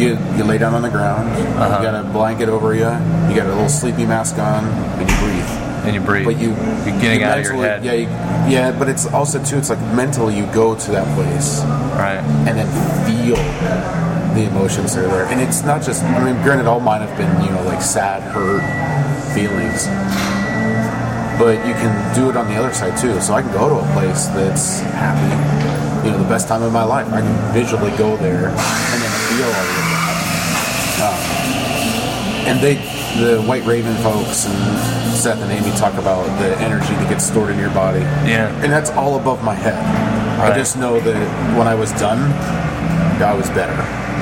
You you lay down on the ground. Uh-huh. You got a blanket over you. You got a little sleepy mask on, and you breathe. And you breathe. But you you're getting you out of your head. Yeah, you, yeah. But it's also too. It's like mentally you go to that place Right. and then feel the emotions that are there. And it's not just. I mean, granted, all mine have been you know like sad, hurt feelings. But you can do it on the other side too. So I can go to a place that's happy, you know, the best time of my life. I can visually go there and then feel all of that. Um, and they, the White Raven folks and Seth and Amy talk about the energy that gets stored in your body. Yeah. And that's all above my head. Right. I just know that when I was done, I was better.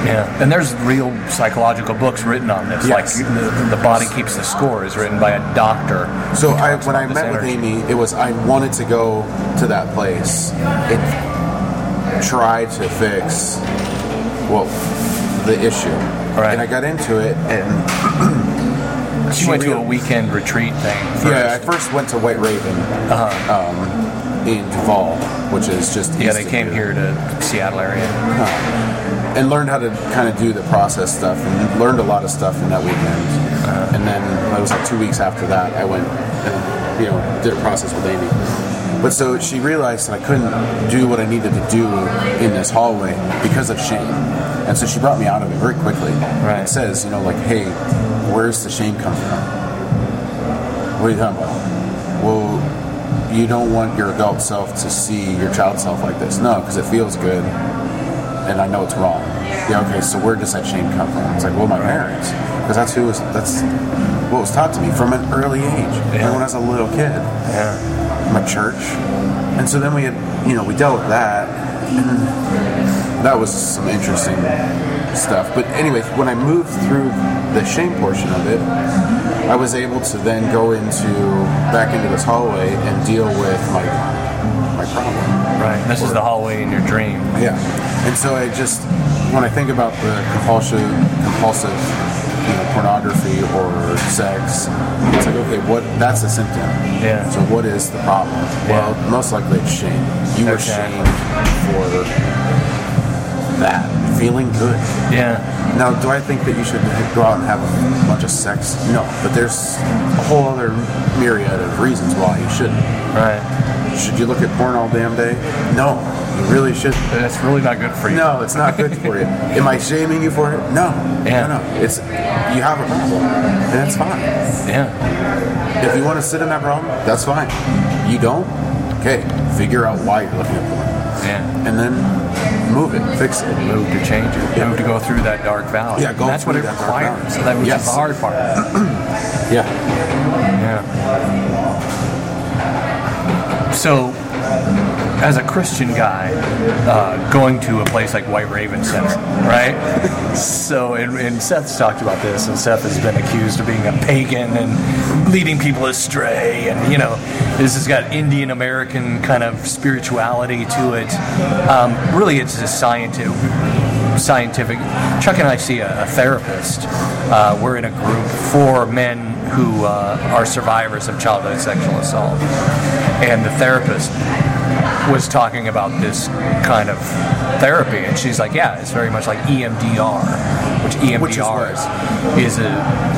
Yeah, and there's real psychological books written on this. Yes. Like the, the body keeps the score is written by a doctor. So I, when I met this with. Amy, it was I wanted to go to that place and try to fix well the issue. Right. And I got into it, and [clears throat] She went to a weekend retreat thing. First. yeah, I first went to White Raven um, in Duvall, which is just Uh-huh. Yeah, they came here to Seattle area. and learned how to kind of do the process stuff and learned a lot of stuff in that weekend. Uh-huh. And then it was like two weeks after that, I went and you know did a process with Amy. But so she realized that I couldn't do what I needed to do in this hallway because of shame, and so she brought me out of it very quickly. Right. And says, you know, like, hey, where's the shame come from? What are you talking about? Well, you don't want your adult self to see your child self like this. No, because it feels good and I know it's wrong. Yeah, okay, so where does that shame come from? It's like, well, my parents, because that's who was that's what was taught to me from an early age, Yeah. when I was a little kid, Yeah. my church, and so then we had, you know, we dealt with that, and that was some interesting stuff. But anyway, when I moved through the shame portion of it, I was able to then go into back into this hallway and deal with my my problem. Right. This is the hallway in your dream. Yeah. And so I just, when I think about the compulsive, compulsive, you know, pornography or sex, it's like, okay, what? That's a symptom. Yeah. So what is the problem? Well, most likely it's shame. You were Okay. shamed for that, feeling good. Yeah. Now, do I think that you should go out and have a bunch of sex? No, but there's a whole other myriad of reasons why you shouldn't. Right. Should you look at porn all damn day? No, you really shouldn't. That's really not good for you. No, it's not good for you. Am I shaming you for it? No. Yeah. No, no. It's you have a problem, and that's fine. Yeah. If you want to sit in that problem, that's fine. You don't? Okay. Figure out why you're looking at porn, Yeah. and then move it, fix it. Move to change it. Yeah. Move to go through that dark valley. Yeah, go And that's what it that requires. So that Yes. the hard part. [clears throat] Yeah. Yeah. So, as a Christian guy, uh, going to a place like White Raven Center, right? [laughs] so, and, and Seth's talked about this, and Seth has been accused of being a pagan and leading people astray, and you know, this has got Indian American kind of spirituality to it. Um, really, it's a scientific scientific. Chuck and I see a, a therapist. Uh, we're in a group for men who uh, are survivors of childhood sexual assault, and the therapist was talking about this kind of therapy, and she's like, "Yeah, it's very much like EMDR, which EMDR Which is, is a,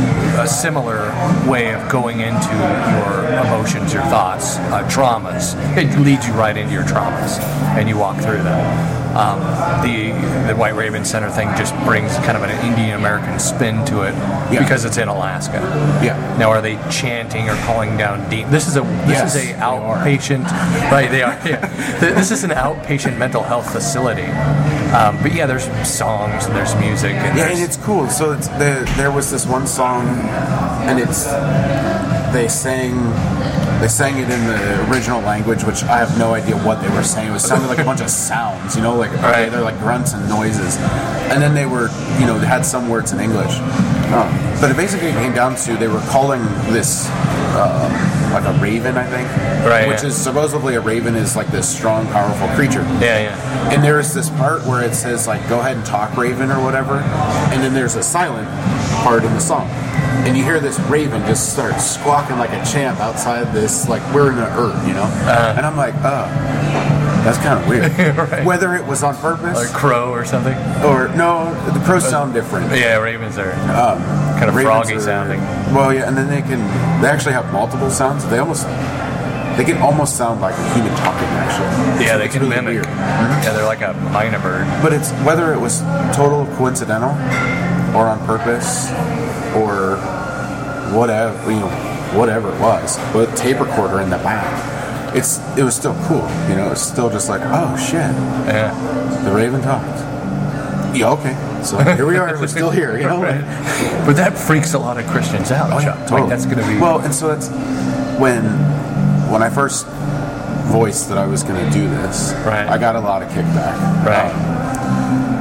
a similar way of going into your emotions, your thoughts, uh, traumas. It leads you right into your traumas, and you walk through them. Um, the the White Raven Center thing just brings kind of an Indian American spin to it Yeah. because it's in Alaska. Yeah. Now, are they chanting or calling down demons? This is a this Yes, is a outpatient, right? They are. Yeah. This is an outpatient mental health facility. Um, but yeah, there's songs and there's music and Yeah, there's, and it's cool. So it's, there, there was this one song, and it's they sang They sang it in the original language, which I have no idea what they were saying. It was sounded like a bunch of sounds, you know, like Right. they're like grunts and noises. And then they were, you know, they had some words in English. Um, but it basically came down to they were calling this uh, like a raven, I think, Right, Which yeah. is supposedly a raven is like this strong, powerful creature. Yeah, yeah. And there's this part where it says like "Go ahead and talk, Raven" or whatever, and then there's a silent part in the song, and you hear this Raven just start squawking like a champ outside this like we're in the earth, you know, Uh-huh. and I'm like, oh, that's kind of weird. [laughs] Right. Whether it was on purpose Like crow or something. or no, the crows sound different. Yeah, ravens are Um, kind of froggy are- sounding. Well, yeah, and then they can they actually have multiple sounds. They almost they can almost sound like a human talking actually. Yeah, It's- they can really mimic. weird. Mm-hmm. Yeah, they're like a mynah bird. But it's whether it was total coincidental or on purpose or whatever you know, whatever it was. With tape recorder in the back, it's it was still cool. You know, it's still just like, oh shit, Yeah. the Raven talked. Yeah, okay. So here we are. We're still here. You know. But that freaks a lot of Christians out, Oh, yeah, Like totally. that's going to be well, and so that's when when I first voiced that I was going to do this. Right. I got a lot of kickback. Right. Um,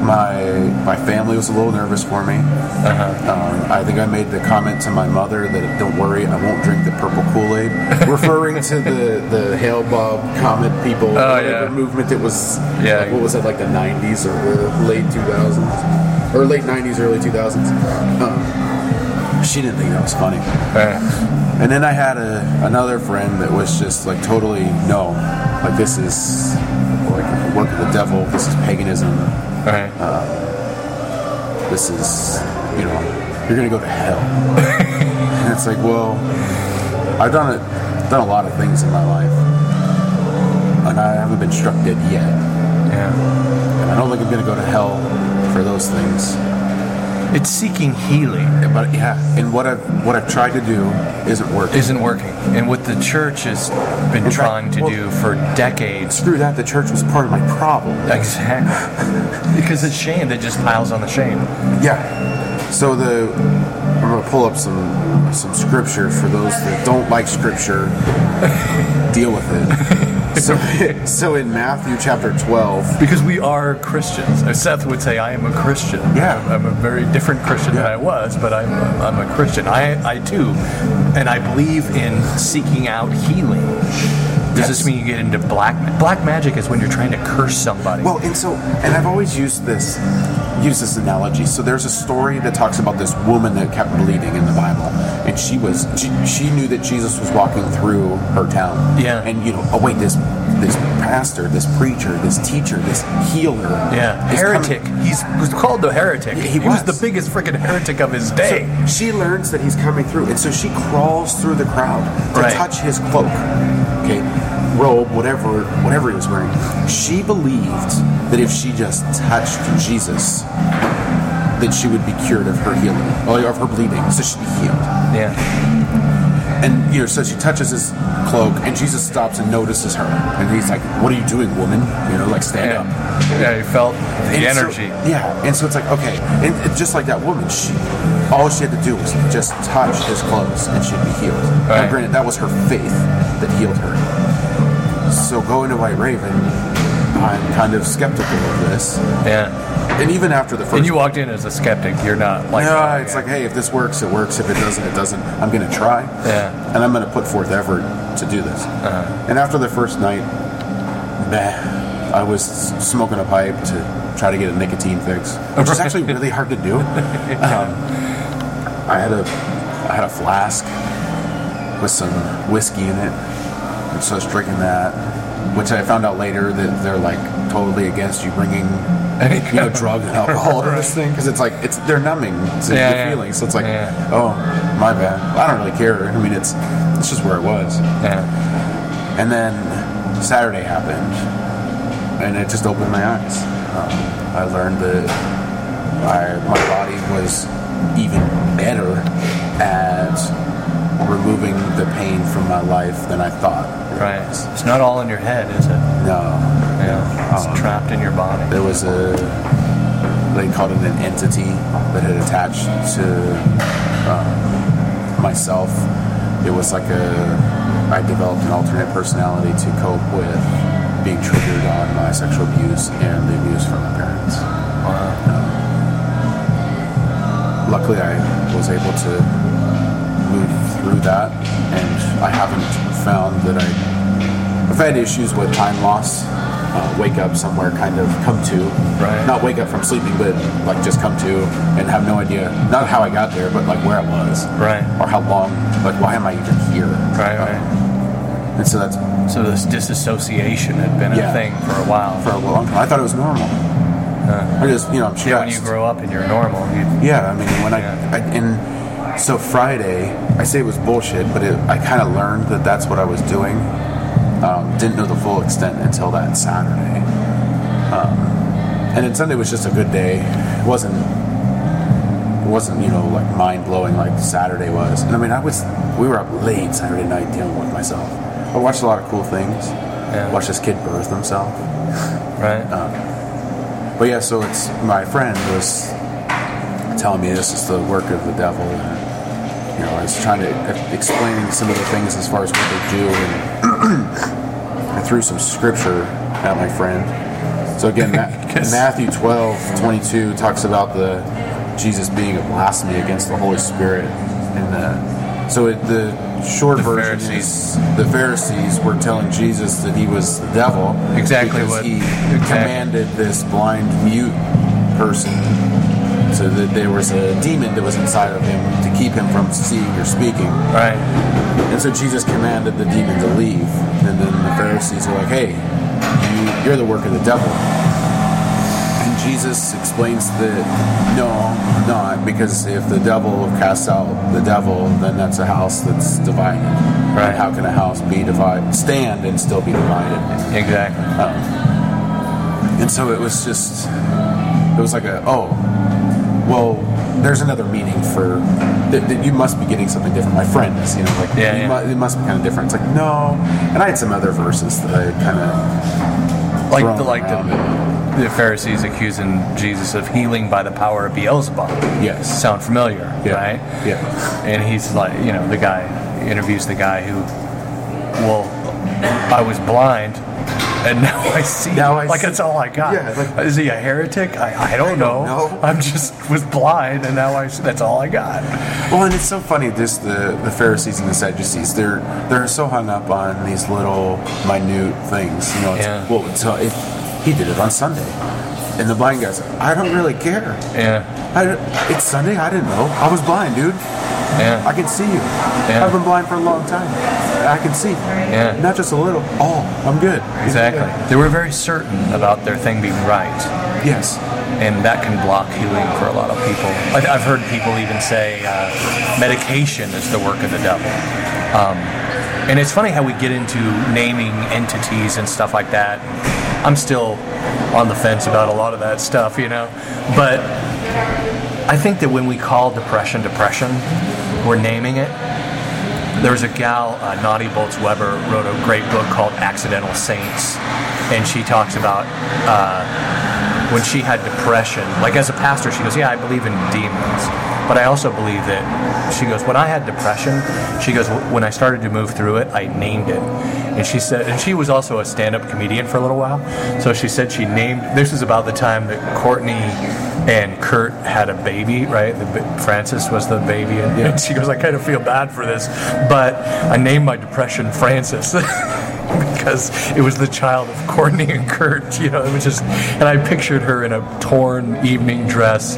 my my family was a little nervous for me. Uh-huh. Um, I think I made the comment to my mother that don't worry, I won't drink the purple Kool Aid, [laughs] referring to the the Hale-Bopp comet people Oh, yeah. movement. It was Yeah. like, what was it like the '90s or late 2000s or late '90s, early 2000s. Um, she didn't think that was funny. Uh, And then I had a, another friend that was just like totally no, like this is like work of the devil. This is paganism. Right. Um, this is you know you're gonna go to hell. [laughs] and it's like well, I've done it, done a lot of things in my life, and I haven't been struck dead yet. yeah. And I don't think I'm gonna go to hell for those things. It's seeking healing. But yeah, and what I've what I've tried to do isn't working. Isn't working, and what the church has been In fact, trying to well- do for decades. Screw that. The church was part of my problem. Exactly. [laughs] because it's shame that just piles on the shame. Yeah. So the I'm gonna pull up some some scripture for those that don't like scripture. [laughs] Deal with it. So [laughs] so in Matthew chapter 12. Because we are Christians. Uh, Seth would say, I am a Christian. Yeah. I'm, a very different Christian than I was, but I'm, I'm a Christian. I, I too. And I believe in seeking out healing. Does this mean you get into black ma- Black magic is when you're trying to curse somebody. Well, and so and I've always used this use this analogy. So there's a story that talks about this woman that kept bleeding in the Bible, and she was she, she knew that Jesus was walking through her town. Yeah. And you know, oh wait, this this pastor, this preacher, this teacher, this healer. yeah. Heretic. coming- He's was called the heretic. Yeah, he was. was. the biggest freaking heretic of his day. So she learns that he's coming through, and so she crawls through the crowd to Right. touch his cloak, okay, robe, whatever, whatever he was wearing. She believed that if she just touched Jesus, that she would be cured of her healing, or of her bleeding, so she'd be healed. yeah. And you know, so she touches his cloak, and Jesus stops and notices her, and he's like, "What are you doing, woman? You know, like stand up." Yeah. He felt the And so- energy. yeah, and so it's like okay, and just like that woman, she all she had to do was just touch his clothes and she'd be healed. Now, Right. granted, that was her faith that healed her. So going to White Raven, I'm kind of skeptical of this, yeah. and even after the first, And you walked in as a skeptic. You're not like. yeah, it's yeah. like hey, if this works, it works. If it doesn't, it doesn't. I'm going to try, Yeah. and I'm going to put forth effort to do this. Uh-huh. And after the first night, bah, I was smoking a pipe to try to get a nicotine fix, which is actually really hard to do. [laughs] Um, I had a I had a flask with some whiskey in it, and so I was drinking that. Which I found out later that they're like totally against you bringing you know drug and [laughs] alcohol to this thing because it's like it's they're numbing to Yeah, the yeah. feelings. So it's like, Yeah. oh my bad. I don't really care. I mean, it's it's just where it was. Yeah. And then Saturday happened, and it just opened my eyes. Um, I learned that I, my body was even better at removing the pain from my life than I thought. Right. It's not all in your head, is it? No, Yeah. It's Um, trapped in your body. there was a they called it an entity that had attached to um, myself. It was like a I developed an alternate personality to cope with being triggered on my sexual abuse and the abuse from my parents. Luckily, I was able to move through that, and I haven't found that I. I've had issues with time loss. Uh, wake up somewhere, kind of come to. Right. Not wake up from sleeping, but like just come to and have no idea, not how I got there, but like where I was. Right. Or how long, like why am I even here? Right, right. And so that's So this disassociation had been Yeah. a thing for a while. for a long time. I thought it was normal. I just, you know, I'm stressed. yeah, when you grow up and you're normal, you, Yeah, I mean, when Yeah. I, I and so Friday, I say it was bullshit, but it, I kind of learned that that's what I was doing. Um, didn't know the full extent until that Saturday. Um, and then Sunday was just a good day. It wasn't. It wasn't you know like mind blowing like Saturday was. And I mean, I was. We were up late Saturday night dealing with myself. I watched a lot of cool things. Yeah. Watched this kid birth himself. right? But yeah, so it's my friend was telling me this is the work of the devil. And, you know, I was trying to e- explaining some of the things as far as what they do, and [clears throat] I threw some scripture at my friend. So again, [laughs] Yes. Matthew 12, 22 talks about the Jesus being a blasphemy against the Holy Spirit, and uh, so it, the short The version Pharisees. is the Pharisees were telling Jesus that he was the devil Exactly because what- he exactly. commanded this blind mute person so that there was a demon that was inside of him to keep him from seeing or speaking right. and so jesus commanded the demon to leave and then the pharisees were like hey you, you're the work of the devil and jesus explains that no not because if the devil casts out the devil then that's a house that's divided Right. and how can a house be divided stand and still be divided Exactly. Um, and so it was just, it was like a, oh, well, there's another meaning for, that, that you must be getting something different. My friend is, you know, like, Yeah, you yeah. Mu- it must be kind of different. It's like, no. And I had some other verses that I kind of, like the like the, the Pharisees accusing Jesus of healing by the power of Beelzebub. Yes. Sound familiar, Yeah. right? Yeah. And he's like, you know, the guy interviews the guy who, well, I was blind. And [laughs] now I see. Now I like see. that's all I got. Yeah, like- Is he a heretic? I, I don't know. know. I'm just was blind, and now I. That's all I got. Well, and it's so funny. This the the Pharisees and the Sadducees. They're they're so hung up on these little minute things. You know, it's, Yeah. well, so if he did it on Sunday, and the blind guy's, like, I don't really care. Yeah. I, it's Sunday. I didn't know. I was blind, dude. Yeah. I can see you. Yeah. I've been blind for a long time. I can see. Yeah. Not just a little. Oh, I'm good. Exactly. They were very certain about their thing being right. Yes. and that can block healing for a lot of people. I- I've heard people even say uh, medication is the work of the devil. Um, and it's funny how we get into naming entities and stuff like that. I'm still on the fence about a lot of that stuff, you know. But I think that when we call depression depression, we're naming it. There's a gal, uh, Nadia Bolz-Weber, wrote a great book called Accidental Saints, and she talks about uh, when she had depression. Like as a pastor, she goes, "Yeah, I believe in demons, but I also believe that." She goes, "When I had depression, she goes, when I started to move through it, I named it." And she said, and she was also a stand-up comedian for a little while, so she said she named. This is about the time that Courtney and Kurt had a baby, right? The, Frances was the baby, and, and she goes, "I kind of feel bad for this, but I named my depression Frances." [laughs] because it was the child of Courtney and Kurt. You know, it was just, and I pictured her in a torn evening dress,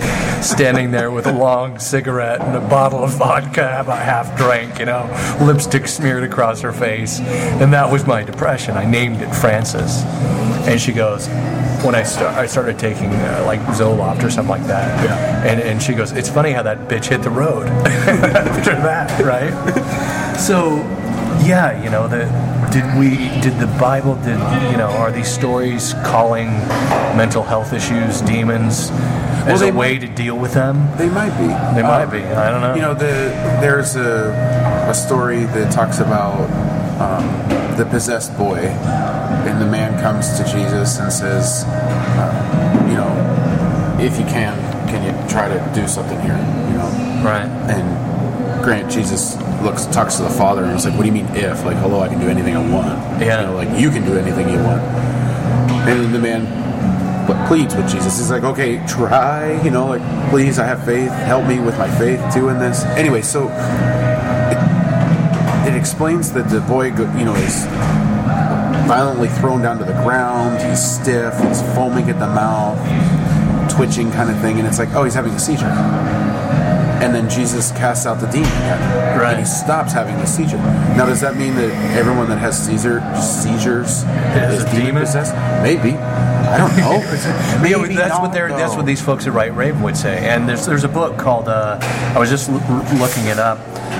standing there with a long cigarette and a bottle of vodka about half drank. You know, lipstick smeared across her face, and that was my depression. I named it Frances, and she goes. When I, start, I started taking uh, like Zoloft or something like that, Yeah. and, and she goes, "It's funny how that bitch hit the road [laughs] after that, right?" So, yeah, you know, the, did we, did the Bible, did, you know, are these stories calling mental health issues demons as a way to deal with them? They might be. They might be. I don't know. You know, the there's a a story that talks about um, the possessed boy, and the man comes to Jesus and says, uh, you know, if you can, can you try to do something here? You know, right. and Grant, Jesus looks talks to the Father and he's like, "What do you mean if? Like, hello, I can do anything I want. Yeah. You know, like you can do anything you want." And then the man but pleads with Jesus. He's like, "Okay, try. You know, like, please, I have faith. Help me with my faith too in this." Anyway, so it, it explains that the boy, you know, is violently thrown down to the ground. He's stiff. He's foaming at the mouth, twitching kind of thing, and it's like, oh, he's having a seizure. And then Jesus casts out the demon, again, Right. and he stops having the seizure. Now, does that mean that everyone that has seizure seizures Is a demon? possessed? Maybe. I don't know. [laughs] [laughs] Maybe that's what they're that's what these folks at White Raven would say. And there's there's a book called uh, I was just l- looking it up.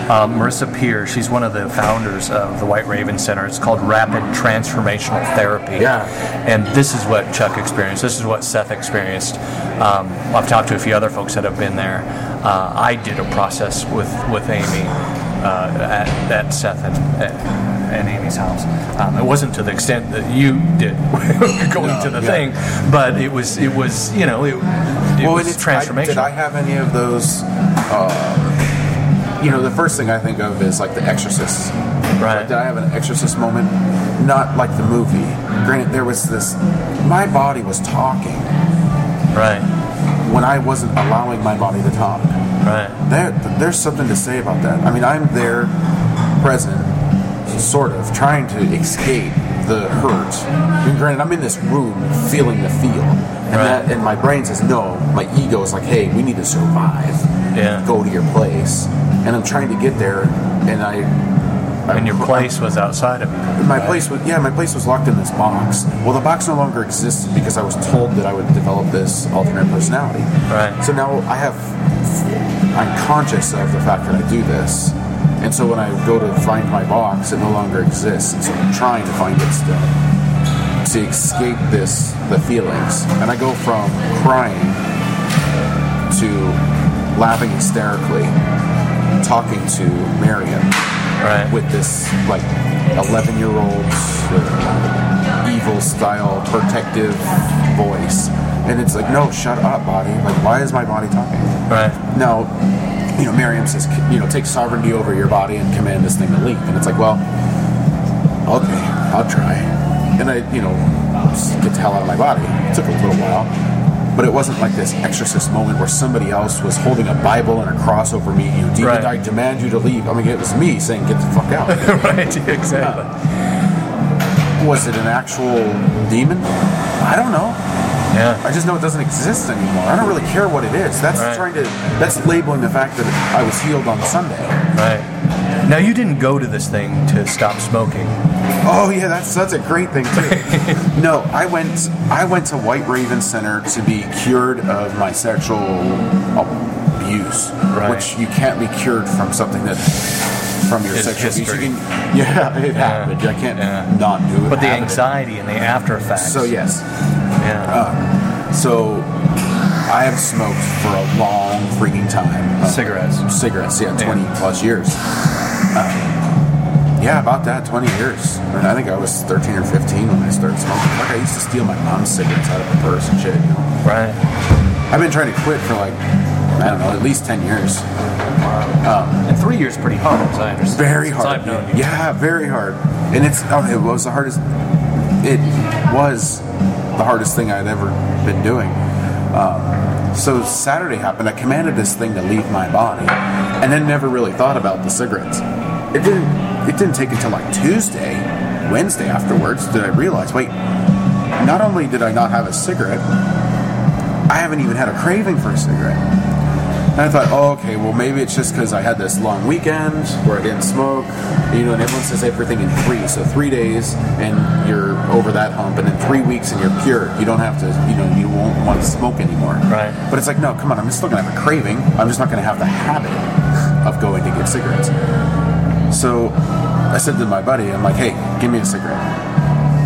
Um, Marissa Peer, she's one of the founders of the White Raven Center. It's called Rapid Transformational Therapy. Yeah. And this is what Chuck experienced. This is what Seth experienced. Um, I've talked to a few other folks that have been there. Uh, I did a process with with Amy uh, at, at Seth and. And Amy's house. Um, it wasn't to the extent that you did [laughs] going No, to the yeah. thing, but it was it was you know it, it well, was it's, I, did I have any of those? Uh, you know, the first thing I think of is like The Exorcist. Right. Like, did I have an Exorcist moment? Not like the movie. Granted, there was this. My body was talking right, when I wasn't allowing my body to talk. right, There, there's something to say about that. I mean, I'm there, present, sort of, trying to escape the hurt. I mean, granted, I'm in this room feeling the feel, and Right. that, and my brain says no. My ego is like, hey, we need to survive. Yeah. Go to your place, and I'm trying to get there, and I. and your place was outside of you. My right? place was yeah, my place was locked in this box. Well, the box no longer exists because I was told that I would develop this alternate personality. Right. So now I have, I'm conscious of the fact that I do this, and so when I go to find my box, it no longer exists. And so I'm trying to find it still to escape this the feelings, and I go from crying to laughing hysterically, talking to Marion Right. with this like 11 year old evil style protective voice and it's like no shut up body like why is my body talking Right. now you know miriam says you know take sovereignty over your body and command this thing to leave and it's like well okay i'll try and i you know get the hell out of my body it took a little while but it wasn't like this exorcist moment where somebody else was holding a Bible and a cross over me. You demon, Right. I demand you to leave. I mean, it was me saying, "Get the fuck out." [laughs] right. [laughs] Exactly. Uh, was it an actual demon? I don't know. Yeah. I just know it doesn't exist anymore. I don't really care what it is. That's Right. trying to that's labeling the fact that I was healed on Sunday. Right. Now you didn't go to this thing to stop smoking. Oh yeah, that's that's a great thing too. [laughs] no, I went I went to White Raven Center to be cured of my sexual abuse, Right. which you can't be cured from something that from your It's sexual abuse. You can, [laughs] yeah, it happened. I can't Yeah. not do it. But the have it. anxiety and the after effects. So yes, Yeah. So I have smoked for a long freaking time. Uh, Cigarettes. Cigarettes, yeah, 20 Yeah. plus years. Uh, yeah, about that, 20 years. And I think I was 13 or 15 when I started smoking. Like I used to steal my mom's cigarettes out of her purse and shit. You know? Right. I've been trying to quit for like, I don't know, at least 10 years. And three years pretty hard, as I understand. Very hard. I've known you. Yeah, very hard. And it's oh, it was the hardest. It was the hardest thing I'd ever been doing. Um, so Saturday happened. I commanded this thing to leave my body, and then never really thought about the cigarettes. It didn't. It didn't take until like Tuesday, Wednesday afterwards did I realize. Wait, not only did I not have a cigarette, I haven't even had a craving for a cigarette. And I thought, oh, okay, well, maybe it's just because I had this long weekend where I didn't smoke. You know, and everyone says everything in three. So three days and you're over that hump, and then three weeks and you're cured. You don't have to, you know, you won't want to smoke anymore. Right. But it's like, no, come on, I'm still going to have a craving. I'm just not going to have the habit of going to get cigarettes. So I said to my buddy, I'm like, hey, give me a cigarette.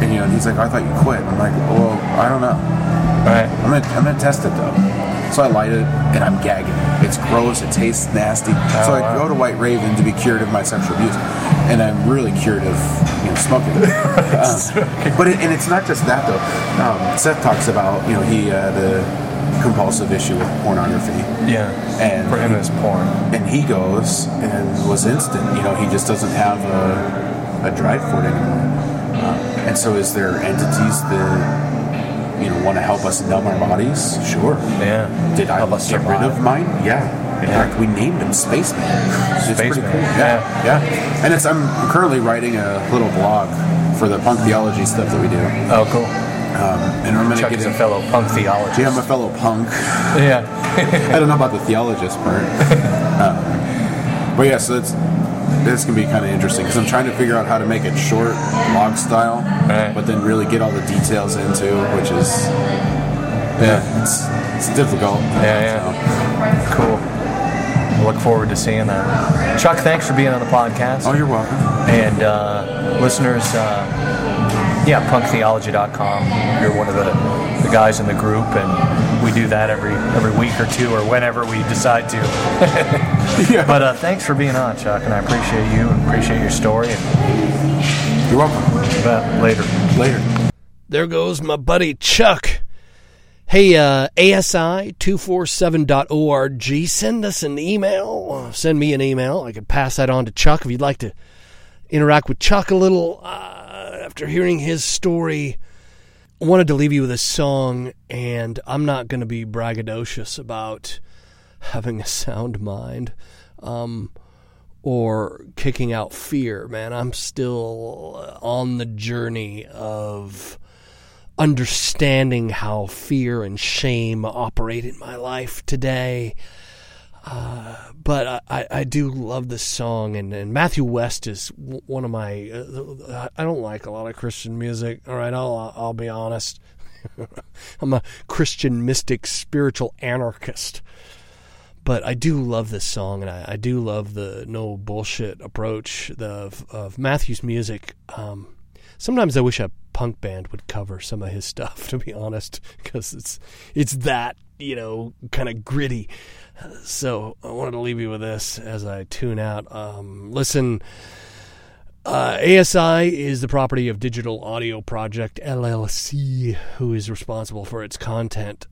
And, you know, he's like, I thought you quit. I'm like, well, I don't know. Right. I'm gonna, I'm gonna test it though. So I light it and I'm gagging. It's gross. It tastes nasty. so I wow. go to White Raven to be cured of my sexual abuse, and I'm really cured of you know smoking. Uh, [laughs] but it, and it's not just that though. Um, Seth talks about you know he had a compulsive issue with pornography. Yeah. And for him, it's porn. and he goes and was instant. You know, he just doesn't have a, a drive for it anymore. Uh, and so, is there entities that you know want to help us numb our bodies? Sure. Yeah. Did I us get rid of mine? Yeah. In Yeah. fact, we named him Spaceman. It's pretty Spaceman, cool. yeah. Yeah, yeah. And it's I'm currently writing a little blog for the punk theology stuff that we do. Oh, cool. Um, and I'm gonna Chuck get is a fellow punk theologist. Yeah, I'm a fellow punk. yeah. [laughs] I don't know about the theologist part. [laughs] Um, but yeah, so that's this can be kind of interesting because I'm trying to figure out how to make it short, blog style, Right. but then really get all the details into, which is yeah, it's it's difficult. Yeah, yeah. Cool. I look forward to seeing that. Chuck, thanks for being on the podcast. Oh, you're welcome. And uh, listeners, uh, yeah, punktheology.com. You're one of the, the guys in the group, and we do that every every week or two, or whenever we decide to. [laughs] Yeah. But uh, thanks for being on, Chuck, and I appreciate you and appreciate your story. And You're welcome. bet later. Later. There goes my buddy Chuck. Hey, uh, ASI247.org, send us an email. Send me an email. I could pass that on to Chuck if you'd like to interact with Chuck a little uh, after hearing his story. I wanted to leave you with a song, and I'm not going to be braggadocious about having a sound mind um, or kicking out fear, man. I'm still on the journey of understanding how fear and shame operate in my life today. Uh, but I, I, do love this song, and, and Matthew West is one of my. Uh, I don't like a lot of Christian music. All right, I'll I'll be honest. [laughs] I'm a Christian mystic, spiritual anarchist. But I do love this song, and I, I do love the no bullshit approach of, of Matthew's music. Um, sometimes I wish a punk band would cover some of his stuff, [laughs] to be honest, because it's it's that you know kind of gritty. So I wanted to leave you with this as I tune out. Um, listen, uh, ASI is the property of Digital Audio Project LLC, who is responsible for its content.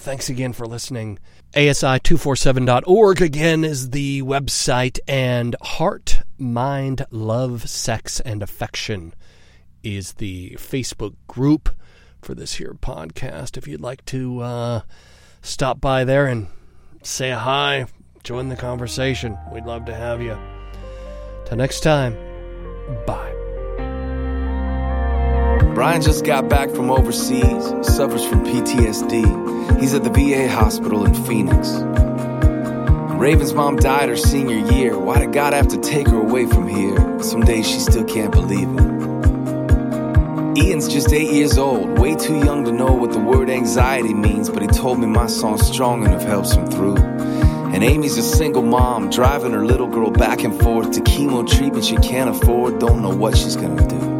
Thanks again for listening. ASI247.org again is the website, and Heart, Mind, Love, Sex, and Affection is the Facebook group for this here podcast. If you'd like to uh, stop by there and say hi, join the conversation, we'd love to have you. Till next time, bye. Brian just got back from overseas, suffers from PTSD. He's at the VA hospital in Phoenix. Raven's mom died her senior year. Why did God have to take her away from here? Some days she still can't believe it. Ian's just eight years old, way too young to know what the word anxiety means, but he told me my song's strong enough helps him through. And Amy's a single mom, driving her little girl back and forth to chemo treatment she can't afford, don't know what she's gonna do.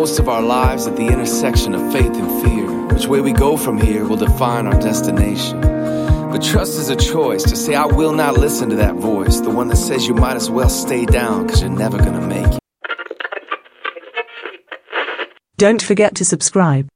most of our lives at the intersection of faith and fear. Which way we go from here will define our destination. But trust is a choice to say, I will not listen to that voice, the one that says you might as well stay down because you're never gonna make it. Don't forget to subscribe.